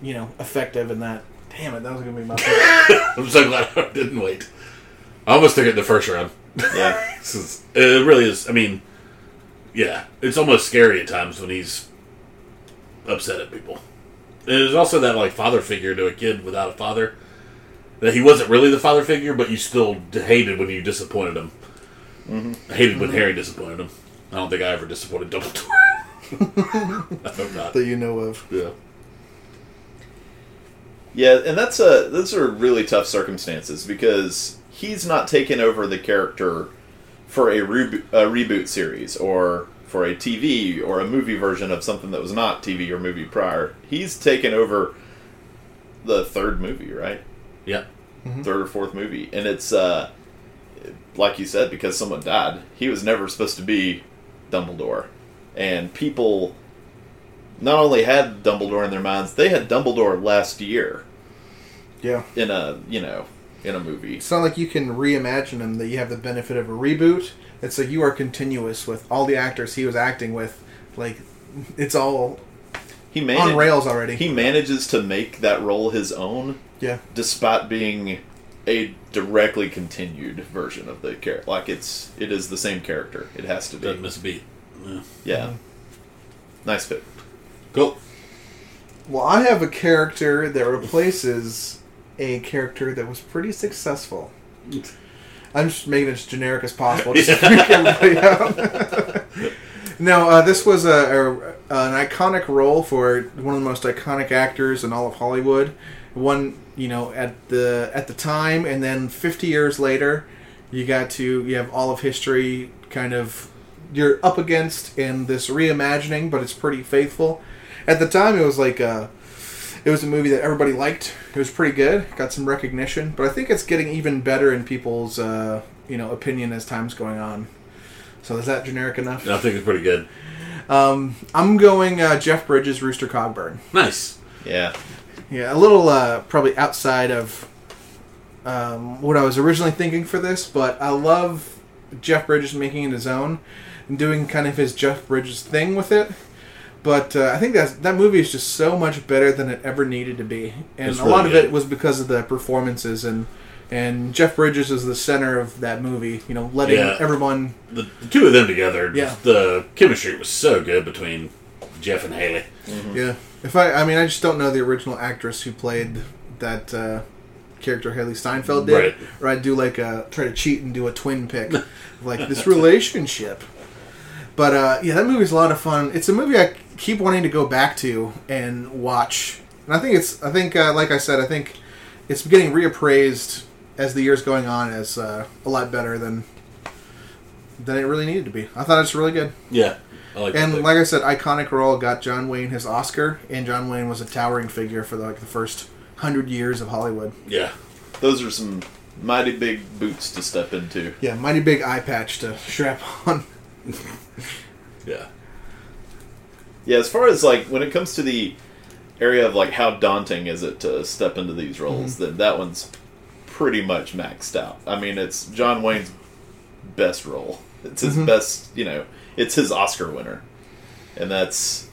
you know effective in that. Damn it, that was gonna be my. I'm so glad I didn't wait. I almost took it in the first round. Yeah. Is, it really is. I mean, yeah, it's almost scary at times when he's upset at people. And There's also that like father figure to a kid without a father. That he wasn't really the father figure, but you still hated when you disappointed him. Mm-hmm. I hated when Harry disappointed him. I don't think I ever disappointed Dumbledore. I hope not. that you know of. Yeah. Yeah, and that's a those are really tough circumstances because he's not taken over the character for a, rebo- a reboot series or for a TV or a movie version of something that was not TV or movie prior. He's taken over the third movie, right? Yeah. Third or fourth movie, and it's uh, like you said, because someone died, he was never supposed to be Dumbledore, and people not only had Dumbledore in their minds, they had Dumbledore last year Yeah. in a you know in a movie. It's not like you can reimagine him that you have the benefit of a reboot. It's like you are continuous with all the actors he was acting with. Like it's all He on rails already. He manages to make that role his own, yeah. despite being a directly continued version of the character. Like it's it is the same character. It has to be. Doesn't miss a beat. Yeah. Yeah. Nice fit. Cool. Well, I have a character that replaces a character that was pretty successful. I'm just making it as generic as possible. Just to freak everybody out. no, uh, this was a, a an iconic role for one of the most iconic actors in all of Hollywood. One, you know, at the at the time, and then 50 years later, you got to you have all of history kind of you're up against in this reimagining, but it's pretty faithful. At the time, it was like a, it was a movie that everybody liked. It was pretty good, got some recognition, but I think it's getting even better in people's uh, you know opinion as time's going on. So is that generic enough? I think it's pretty good. Um, I'm going uh, Jeff Bridges, Rooster Cogburn. Nice. Yeah. Yeah, a little uh, probably outside of um, what I was originally thinking for this, but I love Jeff Bridges making it his own and doing kind of his Jeff Bridges thing with it. But uh, I think that that movie is just so much better than it ever needed to be, and It's a lot really of good. it was because of the performances and and Jeff Bridges is the center of that movie. You know, letting Yeah. everyone. The, the two of them together, Yeah. the chemistry was so good between Jeff and Hailee. Yeah, if I, I mean, I just don't know the original actress who played that uh, character Hailee Steinfeld did, Right. or I'd do like a try to cheat and do a twin pick, like this relationship. But uh, yeah, that movie's a lot of fun. It's a movie I keep wanting to go back to and watch, and I think it's, I think, uh, like I said, I think it's getting reappraised as the years going on as uh, a lot better than than it really needed to be. I thought it's really good. Yeah. I like And like I said, iconic role got John Wayne his Oscar, and John Wayne was a towering figure for the, like the first hundred years of Hollywood. yeah. Those are some mighty big boots to step into. Yeah, mighty big eye patch to strap on. Yeah. Yeah, as far as like when it comes to the area of like how daunting is it to step into these roles, mm-hmm. then that one's pretty much maxed out. I mean, it's John Wayne's best role. It's his mm-hmm. best, you know, it's his Oscar winner. And that's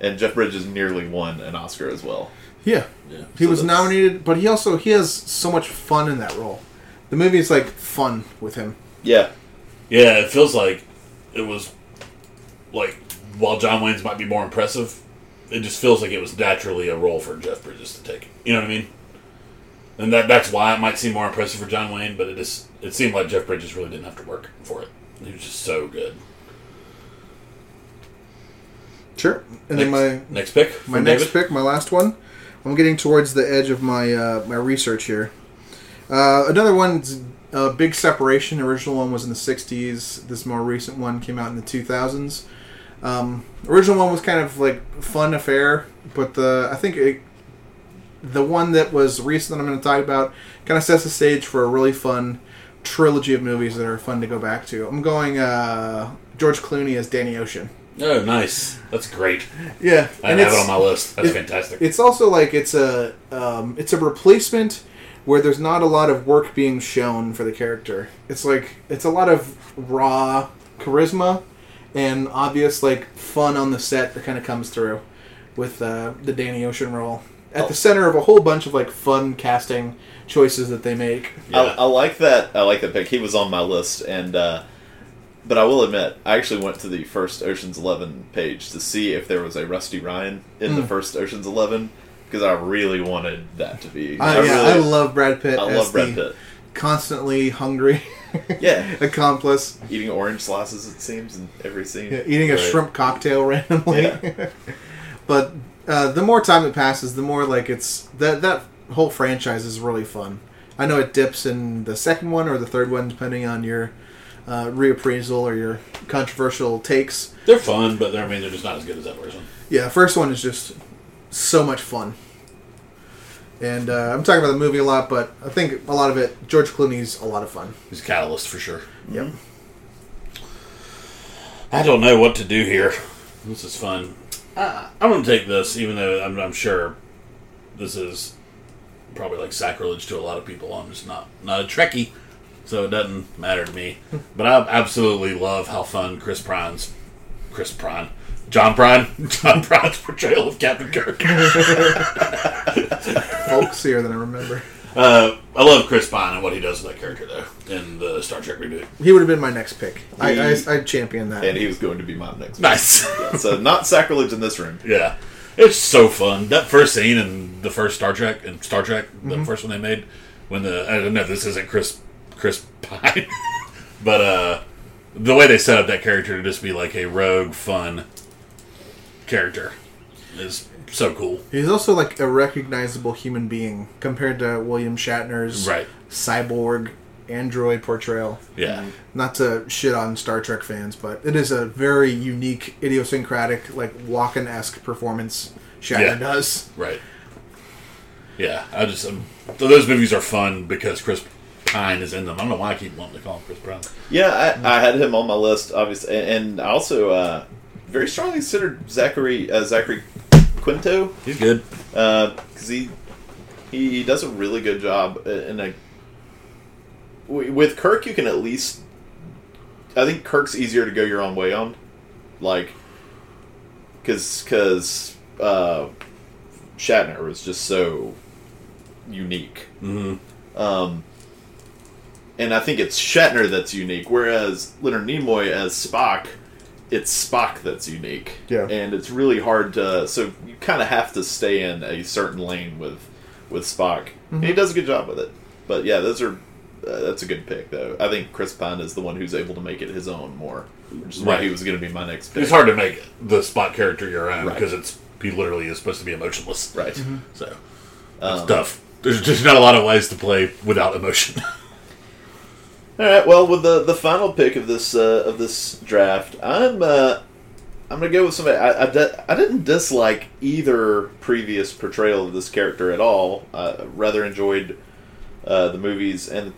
and Jeff Bridges nearly won an Oscar as well. Yeah, Yeah. he So was that's- nominated, but he also he has so much fun in that role. The movie is like fun with him. Yeah. Yeah, it feels like it was like while John Wayne's might be more impressive, it just feels like it was naturally a role for Jeff Bridges to take. You know what I mean? And that that's why it might seem more impressive for John Wayne, but it just it seemed like Jeff Bridges really didn't have to work for it. He was just so good. Sure. And then my next pick. my next David? pick, my last one. I'm getting towards the edge of my uh, my research here. Uh, another one's a big separation. The original one was in the '60s. This more recent one came out in the 2000s. Um, original one was kind of like fun affair, but the I think it, the one that was recent that I'm going to talk about kind of sets the stage for a really fun trilogy of movies that are fun to go back to. I'm going uh, George Clooney as Danny Ocean. Oh, nice. That's great. Yeah, I have it on my list. That's it- fantastic. it's also like it's a um, it's a replacement where there's not a lot of work being shown for the character. It's like it's a lot of raw charisma and obvious like fun on the set that kind of comes through with uh, the Danny Ocean role at the center of a whole bunch of like fun casting choices that they make. Yeah. I, I like that. I like that pick. He was on my list, and uh, but I will admit, I actually went to the first Ocean's Eleven page to see if there was a Rusty Ryan in the Mm. first Ocean's Eleven because I really wanted that to be. I, yeah, really, I love Brad Pitt I as love Brad the Pitt. constantly hungry Yeah, accomplice. eating orange slices. It seems in every scene. Yeah, eating a shrimp cocktail randomly. Yeah. but uh, the more time that passes, the more like it's that that whole franchise is really fun. I know it dips in the second one or the third one, depending on your uh, reappraisal or your controversial takes. They're fun, but they're, I mean they're just not as good as that version. Yeah, the first one is just so much fun. And uh, I'm talking about the movie a lot, but I think a lot of it, George Clooney's a lot of fun. He's a catalyst for sure. Yep. I don't know what to do here. This is fun. I, I'm going to take this, even though I'm, I'm sure this is probably like sacrilege to a lot of people. I'm just not not a Trekkie, so it doesn't matter to me. But I absolutely love how fun Chris Prine's Chris Prine. John Prine, John Prine's portrayal of Captain Kirk. Folksier than I remember. Uh, I love Chris Pine and what he does with that character, though, in the Star Trek reboot. He would have been my next pick. I, I, I champion that. and he was going to be my next. Nice. Yeah, so not sacrilege in this room. Yeah, it's so fun. That first scene in the first Star Trek and Star Trek, the first one they made, when the I don't know this isn't Chris Chris Pine, but uh, the way they set up that character to just be like a rogue, fun character is so cool. He's also like a recognizable human being compared to William Shatner's Right. cyborg android portrayal. Yeah, Not to shit on Star Trek fans, but it is a very unique, idiosyncratic, like Walken esque performance Shatner Yeah. does. right. Yeah, I just um, those movies are fun because Chris Pine is in them. I don't know why I keep wanting to call him Chris Pine. Yeah, I, I had him on my list, obviously, and, and also uh, very strongly considered Zachary uh, Zachary Quinto He's good. because he he does a really good job in a with Kirk. You can at least I think Kirk's easier to go your own way on, like because because uh, Shatner was just so unique. hmm Um, and I think it's Shatner that's unique, whereas Leonard Nimoy as Spock, it's Spock that's unique. Yeah. And it's really hard to. So you kind of have to stay in a certain lane with with Spock. And he does a good job with it. But yeah, those are. Uh, that's a good pick, though. I think Chris Pine is the one who's able to make it his own more, which is why he was going to be my next pick. It's hard to make the Spock character your own Right. because it's he literally is supposed to be emotionless. Right. So it's Um, tough. There's just not a lot of ways to play without emotion. All right. Well, with the the final pick of this uh, of this draft, I'm uh, I'm gonna go with somebody. I I, di- I didn't dislike either previous portrayal of this character at all. I rather enjoyed uh, the movies, and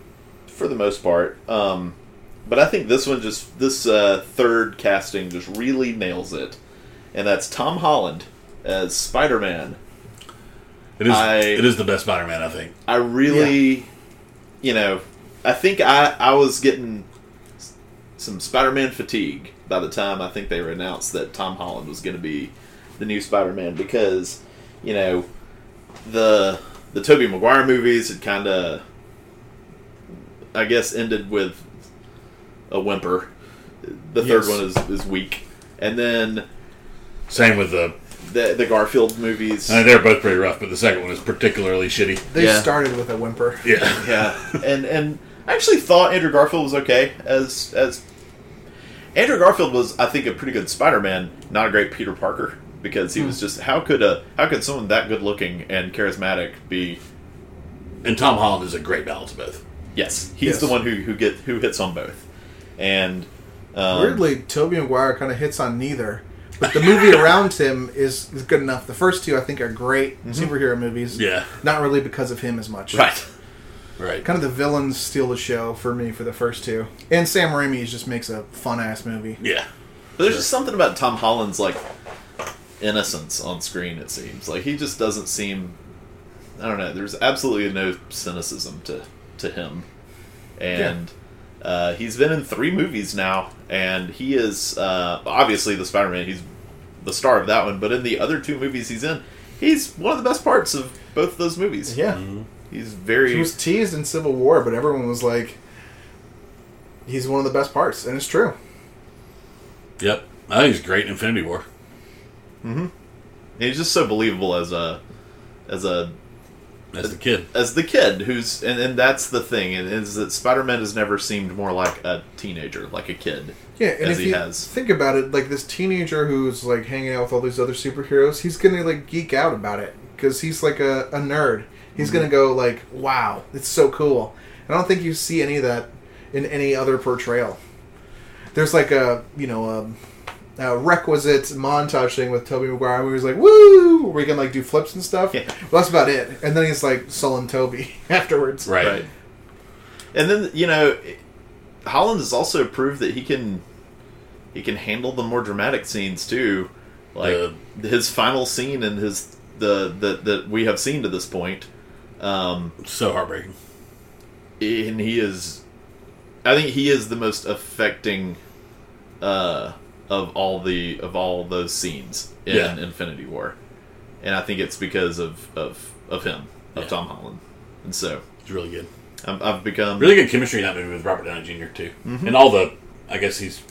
for the most part, um, but I think this one just this uh, third casting just really nails it, and that's Tom Holland as Spider Man. It is. I- it is the best Spider-Man, I think. I really, you know, I think I I was getting some Spider-Man fatigue by the time I think they were announced that Tom Holland was going to be the new Spider-Man because, you know, the the Tobey Maguire movies had kind of, I guess, ended with a whimper. The third Yes. one is is weak, and then Same with the. the the Garfield movies. I mean, they're both pretty rough, but the second one is particularly shitty. They Yeah. started with a whimper. Yeah. yeah, and and I actually thought Andrew Garfield was okay as as Andrew Garfield was I think a pretty good Spider Man, not a great Peter Parker because he was just how could a how could someone that good looking and charismatic be? And Tom Holland is a great balance of both. Yes, he's Yes. the one who who get who hits on both, and um, Weirdly, Tobey Maguire kind of hits on neither. But the movie around him is, is good enough. The first two, I think, are great superhero movies. Yeah. Not really because of him as much. right. Right. Kind of the villains steal the show for me for the first two. And Sam Raimi just makes a fun ass movie. Yeah. But there's just something about Tom Holland's like innocence on screen. It seems like he just doesn't seem. I don't know. There's absolutely no cynicism to to him, and uh, he's been in three movies now, and he is uh, obviously the Spider-Man. He's the star of that one, but in the other two movies he's in, he's one of the best parts of both of those movies. Yeah. He's very He was teased in Civil War, but everyone was like, he's one of the best parts. And it's true. Yep. I think he's great in Infinity War. Mm-hmm. He's just so believable as a as a As the kid. as the kid who's and, and that's the thing and is that spider-man has never seemed more like a teenager like a kid Yeah, and As if he you has. think about it, like this teenager who's like hanging out with all these other superheroes, he's gonna like geek out about it because he's like a, a nerd. He's Mm-hmm. gonna go like, "Wow, it's so cool." I don't think you see any of that in any other portrayal. There's like a you know a, uh, requisite montage thing with Tobey Maguire where he's like, "Woo!" where he can like do flips and stuff. Yeah. Well, that's about it. And then he's like sullen Tobey afterwards. Right. Right. And then you know, Holland has also proved that he can he can handle the more dramatic scenes too, like his final scene and his the that that we have seen to this point. Um, So heartbreaking. and he is, I think he is the most affecting uh, of all the of all those scenes in Yeah. Infinity War, and I think it's because of of of him of Yeah. Tom Holland, and so It's really good. I've, I've become Really good chemistry in that movie with Robert Downey Jr. too, and all the. I guess he's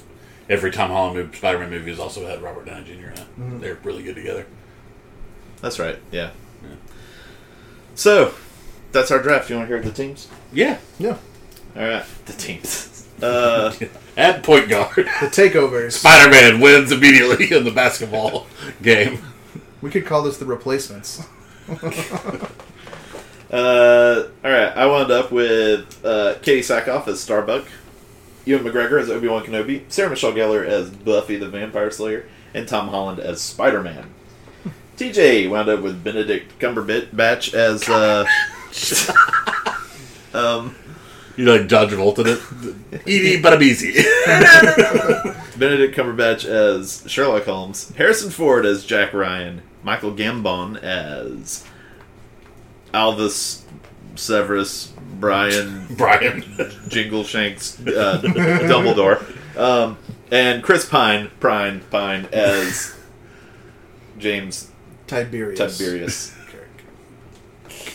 every Tom Holland movie, Spider-Man movie has also had Robert Downey Jr. in it. They're really good together. That's right. Yeah. Yeah. So, that's our draft. You want to hear the teams? Yeah, Yeah. All right. The teams. Uh, at point guard, The takeovers. Spider-Man wins immediately in the basketball game. We could call this the replacements. uh, all right. I wound up with uh, Katee Sackhoff as Starbuck, Ewan McGregor as Obi Wan Kenobi, Sarah Michelle Gellar as Buffy the Vampire Slayer, and Tom Holland as Spider Man. TJ wound up with Benedict Cumberbatch as uh, um, You like John Travolta in it? Edie but I'm easy. Benedict Cumberbatch as Sherlock Holmes, Harrison Ford as Jack Ryan, Michael Gambon as Albus Severus, Brian Brian. Jingle Shanks, uh, Dumbledore, um, and Chris Pine, Pine, Pine as James Tiberius. Tiberius.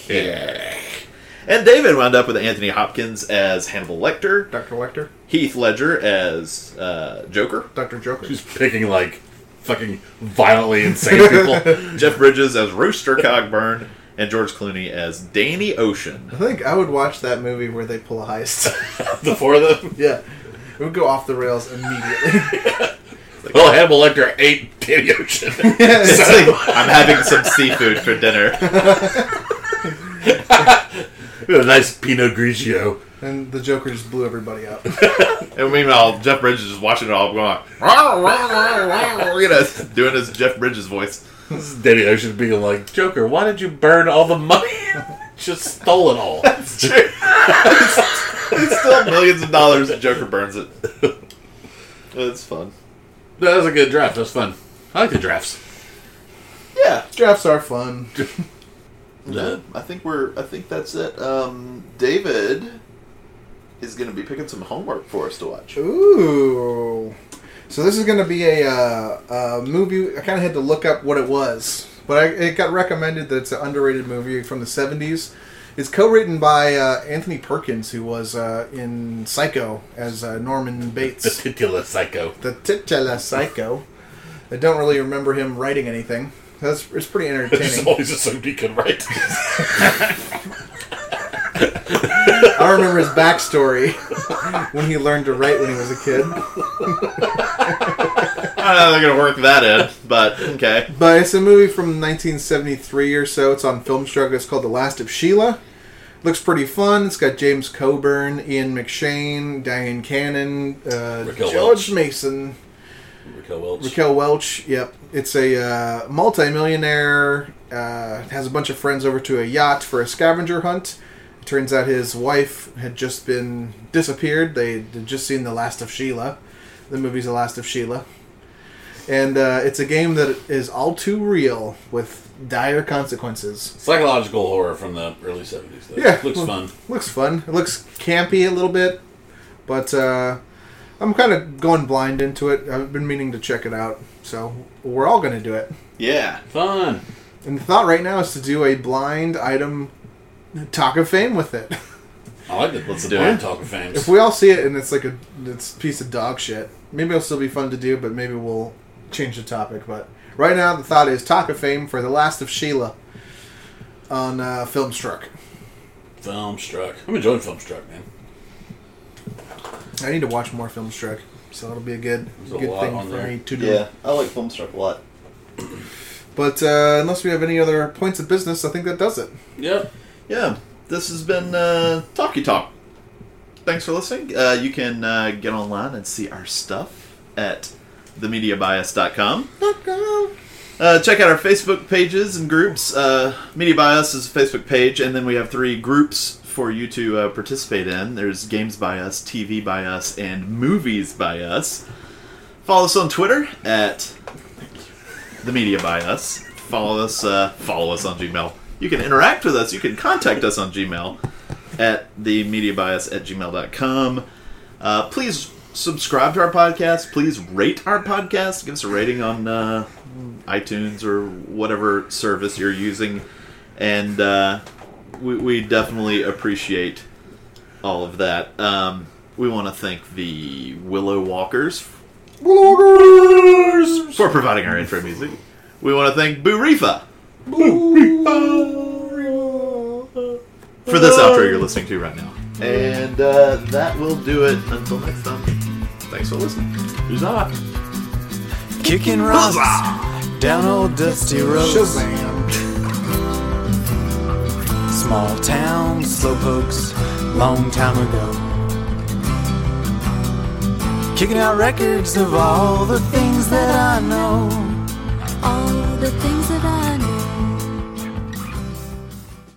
Yeah. And David wound up with Anthony Hopkins as Hannibal Lecter, Dr. Lecter. Heath Ledger as uh, Joker, Dr. Joker. She's picking like fucking violently insane people. Jeff Bridges as Rooster Cogburn, and George Clooney as Danny Ocean. I think I would watch that movie where they pull a heist. the four of them. yeah. It would go off the rails immediately. Well, Hannibal Lecter ate Danny Ocean. It's like, I'm having some seafood for dinner. a nice Pinot Grigio. and the Joker just blew everybody up. And meanwhile, Jeff Bridges is watching it all going, you know, doing his Jeff Bridges voice. This is Danny Ocean being like, Joker, why did you burn all the money? Just stole it all. It's true. it's, it's still millions of dollars and Joker burns it. It's fun. That was a good draft. That was fun. I like the drafts. Yeah. Drafts are fun. Yeah, I think we're. I think that's it. Um, David is going to be picking some homework for us to watch. Ooh. So this is going to be a, uh, a movie. I kind of had to look up what it was, but I, it got recommended that it's an underrated movie from the '70s. It's co-written by uh, Anthony Perkins, who was uh, in Psycho as uh, Norman Bates. The titular psycho. the titular Psycho. I don't really remember him writing anything. That's it's pretty I just always assumed he could write. I remember his backstory when he learned to write when he was a kid. I don't know how they're going to work that in, but okay. But it's a movie from 1973 or so. It's on Filmstruck. It's called The Last of Sheila. Looks pretty fun. It's got James Coburn, Ian McShane, Dyan Cannon, uh, George Welch. Mason, Raquel Welch. Raquel Welch. Yep. It's a uh, multimillionaire. Uh, has a bunch of friends over to a yacht for a scavenger hunt. It turns out his wife had just been disappeared. They had just seen The Last of Sheila. The movie's The Last of Sheila. And uh, it's a game that is all too real with dire consequences. Psychological horror from the early 70s. Though. Yeah. Looks fun. Looks fun. It looks campy a little bit, but uh, I'm kind of going blind into it. I've been meaning to check it out, so we're all going to do it. Yeah. Fun. And the thought right now is to do a blind item talk of fame with it. I like it. Let's Do do it. it. Talk of Fames. if we all see it and it's like a it's a piece of dog shit, maybe it'll still be fun to do, but maybe we'll change the topic. But right now, the thought is talk of fame for The Last of Sheila on uh, Filmstruck. Filmstruck. I'm enjoying Filmstruck, man. I need to watch more Filmstruck, so it'll be a good There's a good lot thing for there. me to do. Yeah. I like Filmstruck a lot. But uh, unless we have any other points of business, I think that does it. Yep. Yeah. This has been uh, Talkie Talk. Thanks for listening. Uh, you can uh, get online and see our stuff at themediabias.com. Uh, check out our Facebook pages and groups. Uh, Media Bias is a Facebook page, and then we have three groups for you to uh, participate in. There's Games by Us, TV by Us, and Movies by Us. Follow us on Twitter at the Media Bias. Follow us. Uh, follow us on Gmail. You can interact with us. You can contact us on Gmail at the Media Bias at gmail.com. Uh, please subscribe to our podcast. Please rate our podcast. Give us a rating on uh, iTunes or whatever service you're using, and uh, we, we definitely appreciate all of that. Um, we want to thank the Willow Walkers for providing our intro music. We want to thank Boo Rifa for this outro you're listening to right now. And uh, that will do it until next time. Thanks for listening. Huzzah! Kicking rocks down old dusty roads. Shazam. Small town slowpokes, long time ago. Kicking out records of all the things that I know. On